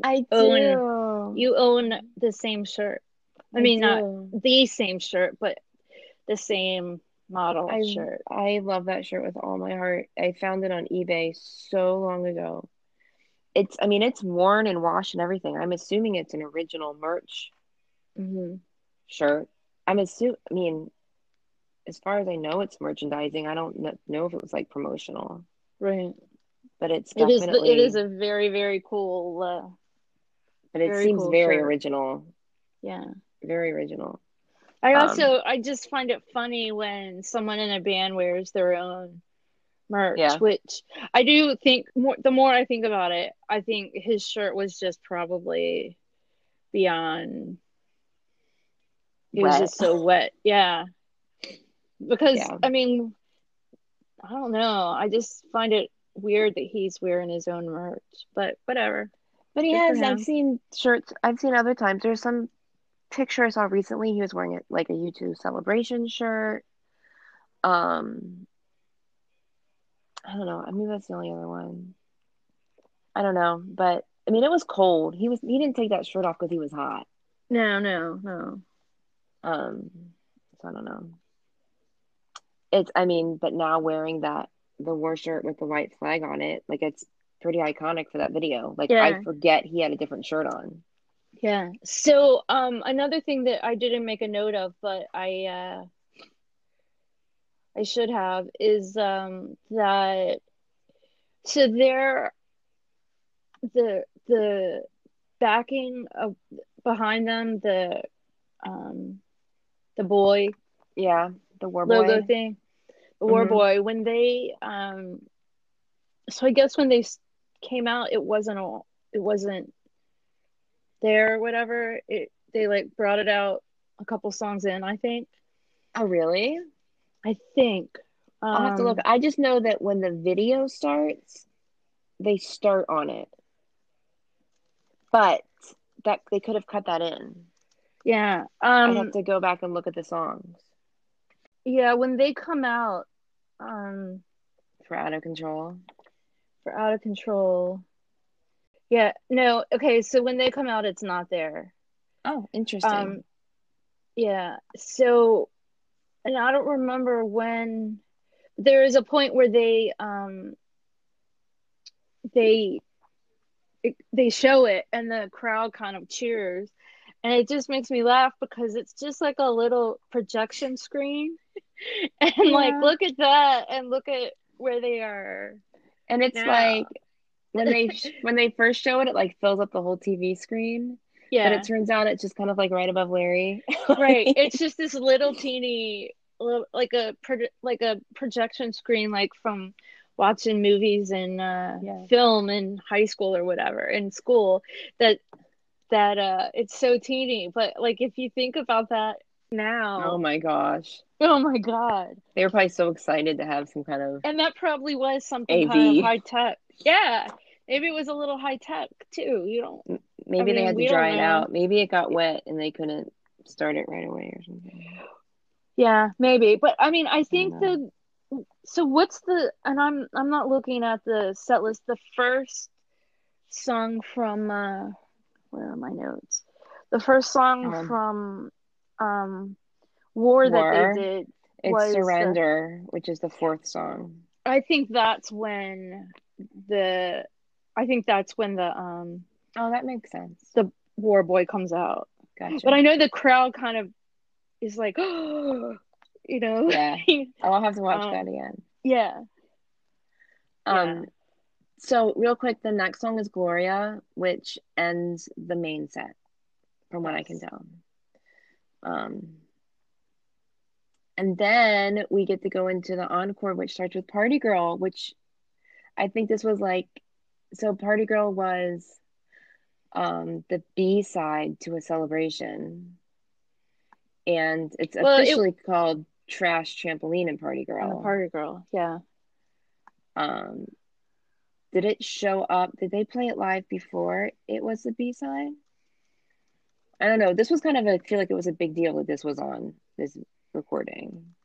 Speaker 2: I
Speaker 1: own-
Speaker 2: do.
Speaker 1: You own the same shirt. I mean, not the same shirt, but the same model
Speaker 2: I
Speaker 1: shirt.
Speaker 2: I love that shirt with all my heart. I found it on eBay so long ago. It's I mean it's worn and washed and everything. I'm assuming it's an original merch
Speaker 1: hmm
Speaker 2: shirt. I'm assuming I mean as far as I know it's merchandising. I don't kn- know if it was like promotional,
Speaker 1: Right.
Speaker 2: but it's
Speaker 1: It is.
Speaker 2: definitely
Speaker 1: it is a very very cool. Uh,
Speaker 2: but it seems
Speaker 1: cool
Speaker 2: very
Speaker 1: shirt.
Speaker 2: original.
Speaker 1: yeah.
Speaker 2: Very original.
Speaker 1: I
Speaker 2: Um,
Speaker 1: also I just find it funny when someone in a band wears their own merch,
Speaker 2: Yeah.
Speaker 1: which I do think more the more I think about it, I think his shirt was just probably beyond it was just so wet. Yeah. Because
Speaker 2: Yeah.
Speaker 1: I mean I don't know. I just find it weird that he's wearing his own merch, but whatever.
Speaker 2: But he
Speaker 1: Good
Speaker 2: has. I've seen shirts. I've seen other times. There's some picture I saw recently, he was wearing it like a U2 celebration shirt. Um, I don't know. I mean, that's the only other one. I don't know, but I mean, it was cold. He was he didn't take that shirt off because he was hot.
Speaker 1: No, no, no.
Speaker 2: Um, so I don't know. It's I mean, but now wearing that the war shirt with the white flag on it, like it's pretty iconic for that video. Like
Speaker 1: Yeah.
Speaker 2: I forget he had a different shirt on.
Speaker 1: Yeah. So, um, another thing that I didn't make a note of, but I uh I should have is um that so there the the backing of behind them the um the boy
Speaker 2: Yeah, the war
Speaker 1: logo
Speaker 2: boy.
Speaker 1: thing the war
Speaker 2: Mhm.
Speaker 1: boy when they um so I guess when they came out it wasn't all it wasn't there or whatever it they like brought it out a couple songs in I think
Speaker 2: Oh, really?
Speaker 1: I think
Speaker 2: I'll have to look.
Speaker 1: Um,
Speaker 2: I just know that when the video starts, they start on it. But that they could have cut that in.
Speaker 1: yeah um
Speaker 2: have to go back and look at the songs
Speaker 1: yeah when they come out um
Speaker 2: for out of control.
Speaker 1: for out of control yeah no okay so when they come out it's not there.
Speaker 2: Oh, interesting.
Speaker 1: um yeah so and i don't remember when there is a point where they um they they show it and the crowd kind of cheers. And it just makes me laugh because it's just like a little projection screen. And like look at that and look at where they are.
Speaker 2: And it's
Speaker 1: now.
Speaker 2: like when they when they first show it, it like fills up the whole TV screen.
Speaker 1: yeah
Speaker 2: But it turns out it's just kind of like right above Larry.
Speaker 1: right it's just this little teeny little, like a pro- like a projection screen like from watching movies and uh
Speaker 2: Yeah.
Speaker 1: film in high school or whatever in school that that uh it's so teeny but like if you think about that now
Speaker 2: oh my gosh.
Speaker 1: oh my god
Speaker 2: They were probably so excited to have some kind of
Speaker 1: and that probably was something
Speaker 2: AV.
Speaker 1: kind of high tech yeah maybe it was a little high tech too you don't
Speaker 2: maybe they
Speaker 1: mean,
Speaker 2: had to dry it out. Maybe it got wet and they couldn't start it right away or something.
Speaker 1: Yeah, maybe. But I mean, I think
Speaker 2: know.
Speaker 1: the so what's the and I'm I'm not looking at the set list. The first song from uh where are my notes? The first song
Speaker 2: Um,
Speaker 1: from um War,
Speaker 2: War.
Speaker 1: that they did.
Speaker 2: It's
Speaker 1: Was, uh,
Speaker 2: Surrender, which is the fourth song.
Speaker 1: I think that's when the I think that's when the um
Speaker 2: Oh, that makes sense.
Speaker 1: The war Boy comes out.
Speaker 2: Gotcha.
Speaker 1: But I know the crowd kind of is like oh, you know
Speaker 2: Yeah. I'll have to watch
Speaker 1: Um,
Speaker 2: that again.
Speaker 1: yeah.
Speaker 2: Um, so real quick, the next song is Gloria, which ends the main set, from what I can tell. Um, and then we get to go into the encore, which starts with Party Girl, which I think this was like, so Party Girl was um the B side to a celebration. And it's
Speaker 1: Well, it-
Speaker 2: officially called Trash Trampoline and Party Girl.
Speaker 1: party girl. Yeah.
Speaker 2: Um, did it show up? Did they play it live before it was the B side? I don't know. This was kind of a, I feel like it was a big deal that this was on this recording.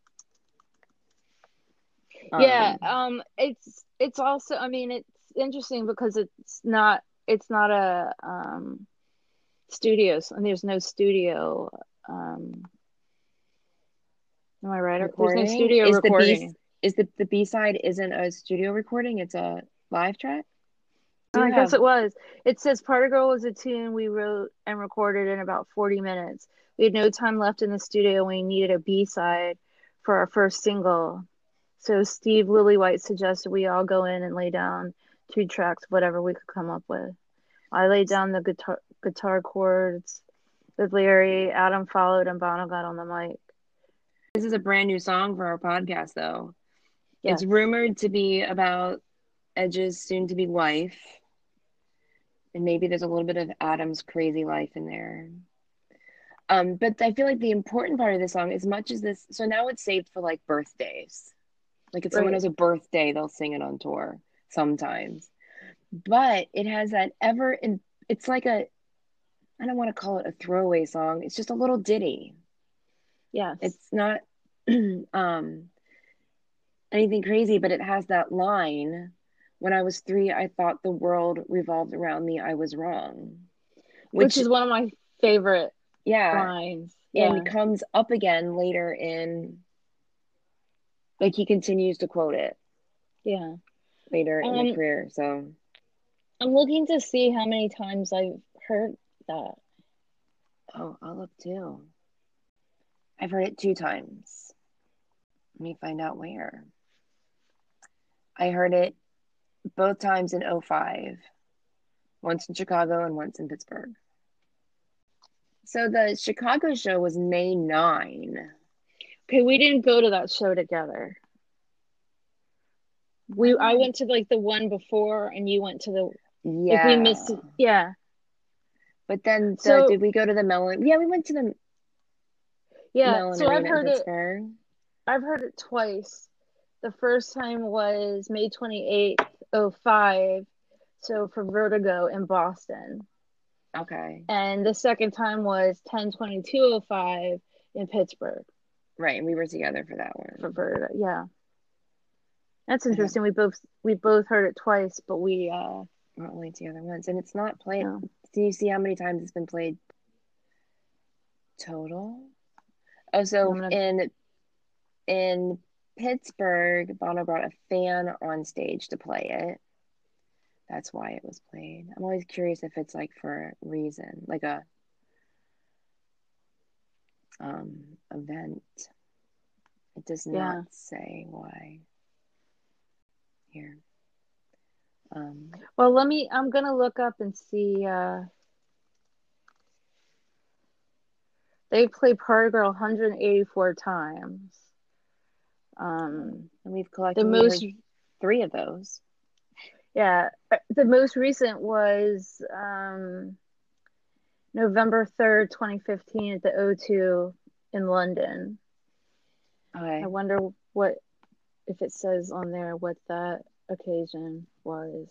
Speaker 1: Yeah
Speaker 2: Um,
Speaker 1: um it's it's also i mean it's interesting because it's not it's not a um studios and there's no studio um am i right? There's no studio
Speaker 2: Is the B-
Speaker 1: recording.
Speaker 2: is the the B side isn't a studio recording? It's a live track.
Speaker 1: i
Speaker 2: You
Speaker 1: guess it was. It says party girl was a tune we wrote and recorded in about 40 minutes. We had no time left in the studio and we needed a b-side for our first single so steve lillywhite suggested we all go in and lay down two tracks whatever we could come up with i laid down the guitar guitar chords with larry adam followed and bono got on the mic
Speaker 2: This is a brand new song for our podcast, though.
Speaker 1: Yes.
Speaker 2: It's rumored to be about Edge's soon to be wife. And maybe there's a little bit of Adam's crazy life in there. Um, but I feel like the important part of this song, as much as this, so now it's saved for like birthdays. Like if someone has a birthday, they'll sing it on tour sometimes. But it has that ever, in, it's like a, I don't want to call it a throwaway song. It's just a little ditty.
Speaker 1: Yeah.
Speaker 2: It's not um anything crazy, but it has that line. When I was three, I thought the world revolved around me. I was wrong.
Speaker 1: which, is one of my favorite
Speaker 2: yeah,
Speaker 1: lines. Yeah.
Speaker 2: and comes up again later in like he continues to quote it
Speaker 1: yeah.
Speaker 2: later in the
Speaker 1: Um,
Speaker 2: career. So
Speaker 1: I'm looking to see how many times I've heard that.
Speaker 2: oh, I'll look too. I've heard it two times. Let me find out where. I heard it both times in 05. Once in Chicago and once in Pittsburgh. So the Chicago show was May 9.
Speaker 1: Okay, we didn't go to that show together. We I oh. went to like the one before and you went to the
Speaker 2: Yeah.
Speaker 1: we missed it. Yeah.
Speaker 2: But then, the,
Speaker 1: So-
Speaker 2: did we go to the Mellon? Yeah, we went to the
Speaker 1: Yeah.
Speaker 2: Mellon
Speaker 1: So I've heard it
Speaker 2: Pittsburgh.
Speaker 1: I've heard it twice. The first time was May 28th, 05, so for Vertigo in Boston.
Speaker 2: Okay,
Speaker 1: And the second time was 10/22/05 in Pittsburgh
Speaker 2: right. And we were together for that
Speaker 1: for
Speaker 2: one.
Speaker 1: Vertigo. Yeah. That's
Speaker 2: Yeah.
Speaker 1: interesting. We both we both heard it twice, but we uh
Speaker 2: We're only together once, and it's not played.
Speaker 1: No.
Speaker 2: Do you see how many times it's been played total? Oh, so
Speaker 1: gonna-
Speaker 2: in in Pittsburgh, Bono brought a fan on stage to play it. That's why it was played. I'm always curious if it's like for a reason, like a um event. It does not say why. Here. Um,
Speaker 1: well, let me I'm going to look up and see uh They played Party Girl 184 times. Um
Speaker 2: and we've
Speaker 1: collected
Speaker 2: the
Speaker 1: most
Speaker 2: three of those.
Speaker 1: Yeah, uh, the most recent was um, November 3rd, 2015 at the O2 in London.
Speaker 2: Okay.
Speaker 1: I wonder what if it says on there what that occasion was.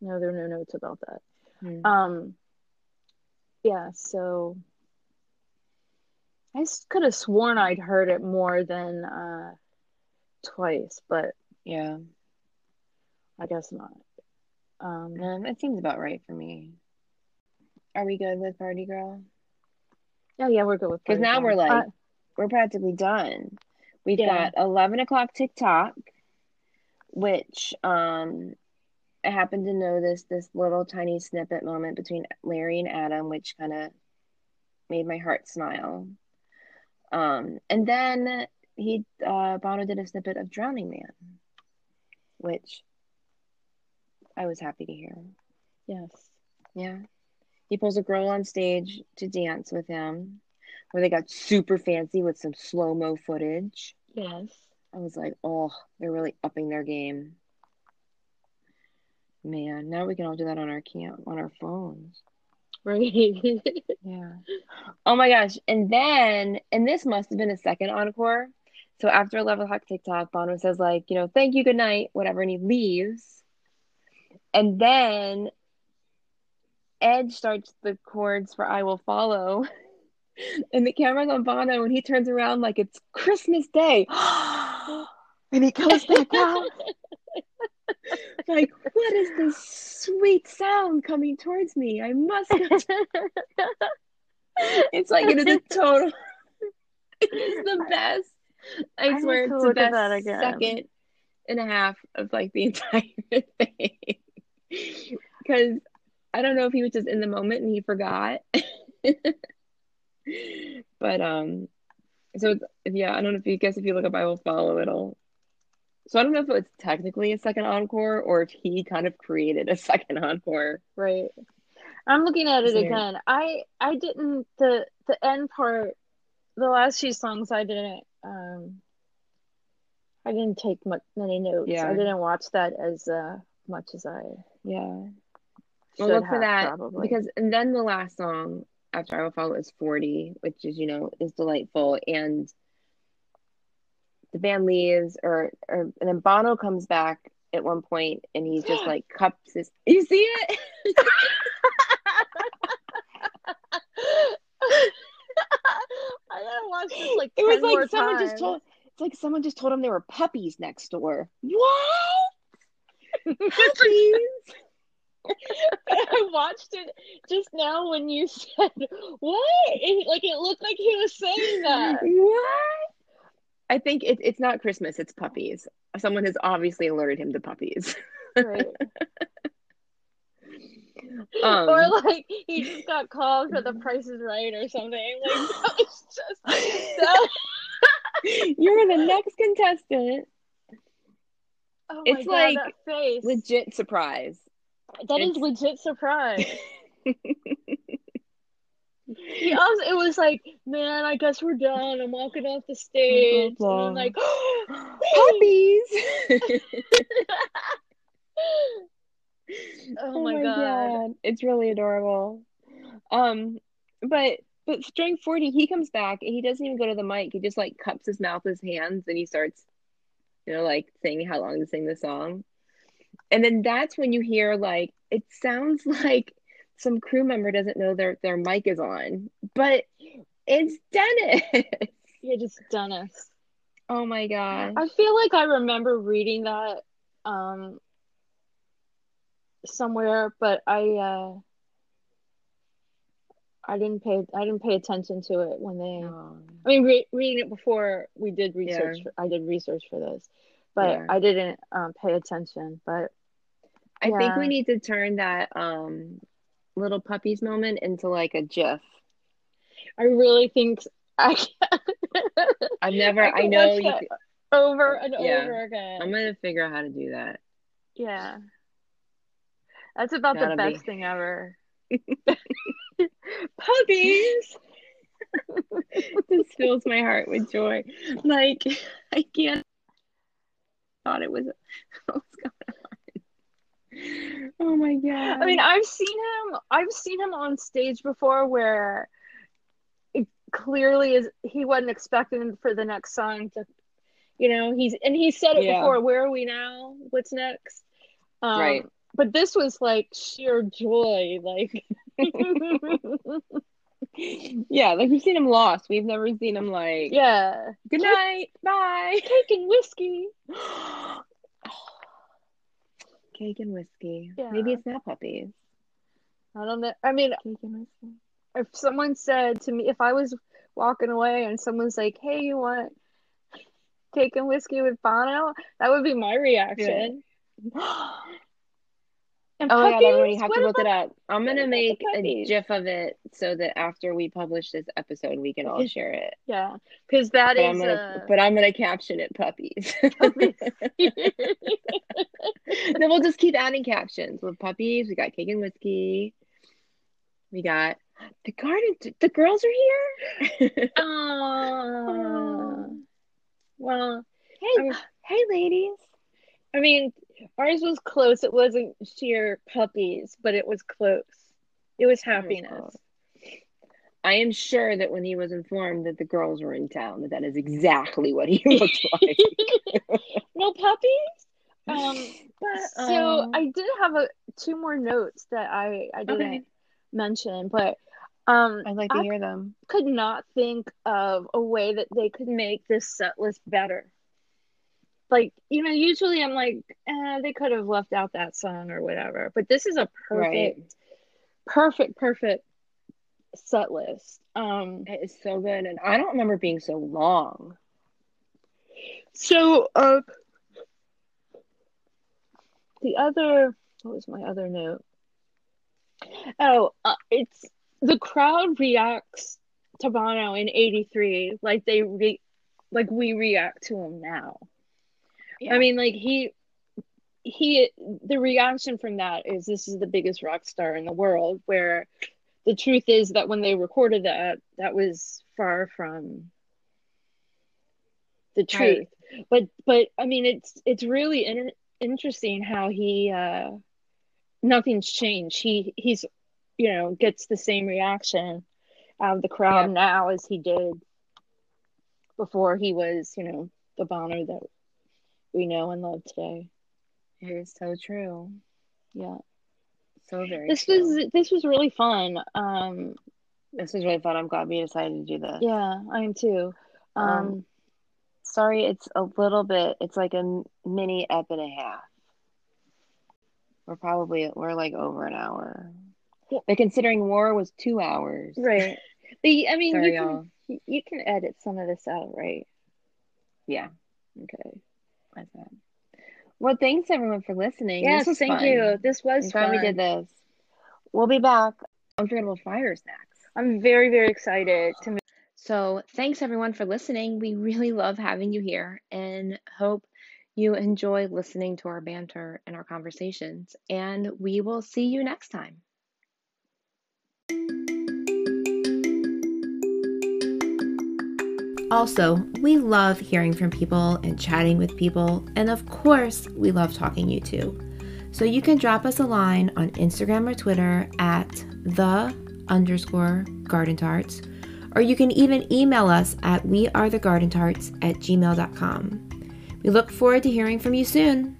Speaker 1: No, there are no notes about that.
Speaker 2: Hmm.
Speaker 1: Um, yeah, so I could have sworn I'd heard it more than uh, twice, but
Speaker 2: Yeah.
Speaker 1: I guess not. Um,
Speaker 2: it seems about right for me. Are we good with Party Girl?
Speaker 1: Oh yeah, we're good with
Speaker 2: Because now
Speaker 1: Girl.
Speaker 2: we're like,
Speaker 1: Uh,
Speaker 2: we're practically done. We've
Speaker 1: Yeah.
Speaker 2: got 11 o'clock Tick Tock, which um, I happen to notice this little tiny snippet moment between Larry and Adam, which kind of made my heart smile. Um, and then he, uh, Bono did a snippet of Drowning Man, which I was happy to hear.
Speaker 1: yes.
Speaker 2: Yeah. He pulls a girl on stage to dance with him, where they got super fancy with some slow mo footage.
Speaker 1: Yes.
Speaker 2: I was like, oh, they're really upping their game. Man, now we can all do that on our cam on our phones.
Speaker 1: Right.
Speaker 2: Yeah. Oh my gosh. And then, and this must have been a second encore. So after 11 o'clock Tick Tock, Bono says, like, you know, thank you, good night, whatever, and he leaves. And then Ed starts the chords for I Will Follow. And the camera's on Bono, and he turns around like it's Christmas Day. and he comes back out. like, what is this sweet sound coming towards me? I must it's like it is a total. it is the best. I,
Speaker 1: I
Speaker 2: swear it's the best second and a half of like the entire thing. Because I don't know if he was just in the moment and he forgot. but um, so it's, yeah, I don't know if you guess if you look up, I will follow it'll. So I don't know if it's technically a second encore or if he kind of created a second encore.
Speaker 1: right. I'm looking at it again. I I didn't the the end part the last few songs I didn't um I didn't take much many notes.
Speaker 2: Yeah.
Speaker 1: I didn't watch that as uh much as I
Speaker 2: Yeah. Well, look for that
Speaker 1: probably.
Speaker 2: because, and then the last song after I Will Follow is 40, which is, you know, is delightful. And the band leaves, or, or, and then Bono comes back at one point, and he's just like cups his. You see it?
Speaker 1: I gotta watch this like
Speaker 2: It was
Speaker 1: 10 more
Speaker 2: like someone just told. It's like someone just told him there were puppies next door. What? Puppies?
Speaker 1: I watched it just now when you said what? It, like it looked like he was saying that.
Speaker 2: what? I think it, it's not Christmas. It's puppies. Someone has obviously alerted him to puppies.
Speaker 1: Right.
Speaker 2: Um,
Speaker 1: or like he just got called for the Price is Right or something. Like that was just that.
Speaker 2: You're the next contestant.
Speaker 1: Oh
Speaker 2: It's
Speaker 1: God,
Speaker 2: like. Legit surprise.
Speaker 1: That is
Speaker 2: it's-
Speaker 1: legit surprise. He also, it was like, man, I guess we're done. I'm walking off the stage,
Speaker 2: blah.
Speaker 1: and I'm like,
Speaker 2: Puppies.
Speaker 1: oh, my, god.
Speaker 2: it's really adorable. Um, but but during forty, he comes back and he doesn't even go to the mic. He just like cups his mouth with his hands and he starts, you know, like saying how long to sing the song. And then that's when you hear like it sounds like some crew member doesn't know their their mic is on, but it's Dennis.
Speaker 1: Yeah, just Dennis.
Speaker 2: Oh my god.
Speaker 1: I feel like I remember reading that um somewhere, but I uh I didn't pay I didn't pay attention to it when they I mean re- reading it before we did research
Speaker 2: Yeah.
Speaker 1: for, I did research for this, but
Speaker 2: Yeah.
Speaker 1: I didn't um, pay attention. But
Speaker 2: I think we need to turn that um little puppies moment into like a GIF.
Speaker 1: I really think I can
Speaker 2: I've never.
Speaker 1: I
Speaker 2: I, know you. Could,
Speaker 1: over and
Speaker 2: Yeah.
Speaker 1: over again.
Speaker 2: I'm gonna figure out how to do that.
Speaker 1: Yeah. That's about
Speaker 2: Gotta
Speaker 1: the
Speaker 2: be.
Speaker 1: best thing ever. Puppies.
Speaker 2: this fills my heart with joy. Like I can't. Thought it was. What's going on? Oh my god.
Speaker 1: I mean, I've seen him. I've seen him on stage before where it clearly is he wasn't expecting for the next song to, you know, he's and he said it
Speaker 2: Yeah.
Speaker 1: before. Where are we now? What's next? Um,
Speaker 2: Right.
Speaker 1: But this was like sheer joy. Like,
Speaker 2: yeah, like we've seen him lost. We've never seen him like.
Speaker 1: yeah,
Speaker 2: Good night. Bye.
Speaker 1: cake and whiskey.
Speaker 2: Cake and whiskey.
Speaker 1: Yeah.
Speaker 2: Maybe it's not puppies.
Speaker 1: I don't know. I mean,
Speaker 2: Cake and whiskey.
Speaker 1: if someone said to me, if I was walking away and someone's like, "Hey, you want cake and whiskey with Bono?" That would be my reaction. And
Speaker 2: Oh my god,
Speaker 1: puppies?
Speaker 2: everybody, have
Speaker 1: What
Speaker 2: to look it up. I'm gonna make a gif of it so that after we publish this episode, we can all share it.
Speaker 1: Yeah, because that
Speaker 2: But I'm gonna,
Speaker 1: uh,
Speaker 2: but I'm gonna caption it puppies.
Speaker 1: Puppies.
Speaker 2: then we'll just keep adding captions with puppies. We got cake and whiskey. We got the garden. The girls are here.
Speaker 1: Aw. well,
Speaker 2: hey,
Speaker 1: Um,
Speaker 2: hey, ladies.
Speaker 1: I mean, ours was close. It wasn't sheer puppies, but it was close. It was happiness.
Speaker 2: I am sure that when he was informed that the girls were in town, that that is exactly what he looked like.
Speaker 1: no puppies. Um,
Speaker 2: But,
Speaker 1: so
Speaker 2: um,
Speaker 1: I did have a two more notes that I I didn't
Speaker 2: Okay.
Speaker 1: mention, but um,
Speaker 2: I'd like to
Speaker 1: I
Speaker 2: hear them.
Speaker 1: could not think of a way that they could make this set list better. Like, you know, usually I'm like, eh, they could have left out that song or whatever. But this is a perfect,
Speaker 2: Right.
Speaker 1: perfect, perfect set list. Um,
Speaker 2: It is so good, and I don't remember being so long.
Speaker 1: so uh, the other, what was my other note? Oh, uh, it's the crowd reacts to Bono in '83 like they re- like we react to him now. I mean, like he he the reaction from that is this is the biggest rock star in the world. Where the truth is that when they recorded that, that was far from the truth. But but I mean, it's it's really in- interesting how he uh nothing's changed. He he's you know gets the same reaction out of the crowd
Speaker 2: Yeah.
Speaker 1: now as he did before he was you know the Bono that we know and love today.
Speaker 4: It is so true.
Speaker 1: Yeah.
Speaker 4: So very
Speaker 1: This
Speaker 4: true.
Speaker 1: was this was really fun. Um
Speaker 4: this was really fun. I'm glad we decided to do this.
Speaker 1: yeah, I am too. Um,
Speaker 4: Um, Sorry, it's a little bit. It's like a mini ep and a half. We're probably we're like over an hour.
Speaker 1: Yeah.
Speaker 4: But considering war was two hours.
Speaker 1: right. But I mean
Speaker 4: Sorry,
Speaker 1: you can
Speaker 4: y'all.
Speaker 1: you can edit some of this out, right?
Speaker 4: Yeah,
Speaker 1: Okay.
Speaker 4: Well, thanks everyone for listening.
Speaker 1: Yes, thank
Speaker 4: fun.
Speaker 1: you. This was
Speaker 4: I'm glad we did this. We'll be back. Unforgettable fire snacks.
Speaker 1: I'm very, very excited to move.
Speaker 4: So, thanks everyone for listening. We really love having you here and hope you enjoy listening to our banter and our conversations. And we will see you next time.
Speaker 2: Also, we love hearing from people and chatting with people, and of course, we love talking U2. So you can drop us a line on Instagram or Twitter at the underscore garden tarts, or you can even email us at wearethegardentarts at gmail.com. We look forward to hearing from you soon.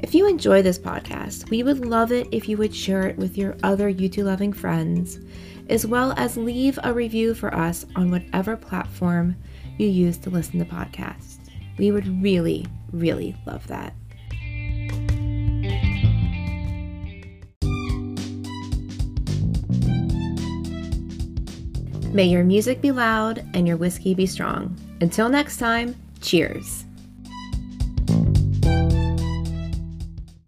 Speaker 2: If you enjoy this podcast, we would love it if you would share it with your other U2 loving friends, as well as leave a review for us on whatever platform you use to listen to podcasts. We would really, really love that. May your music be loud and your whiskey be strong. Until next time, cheers.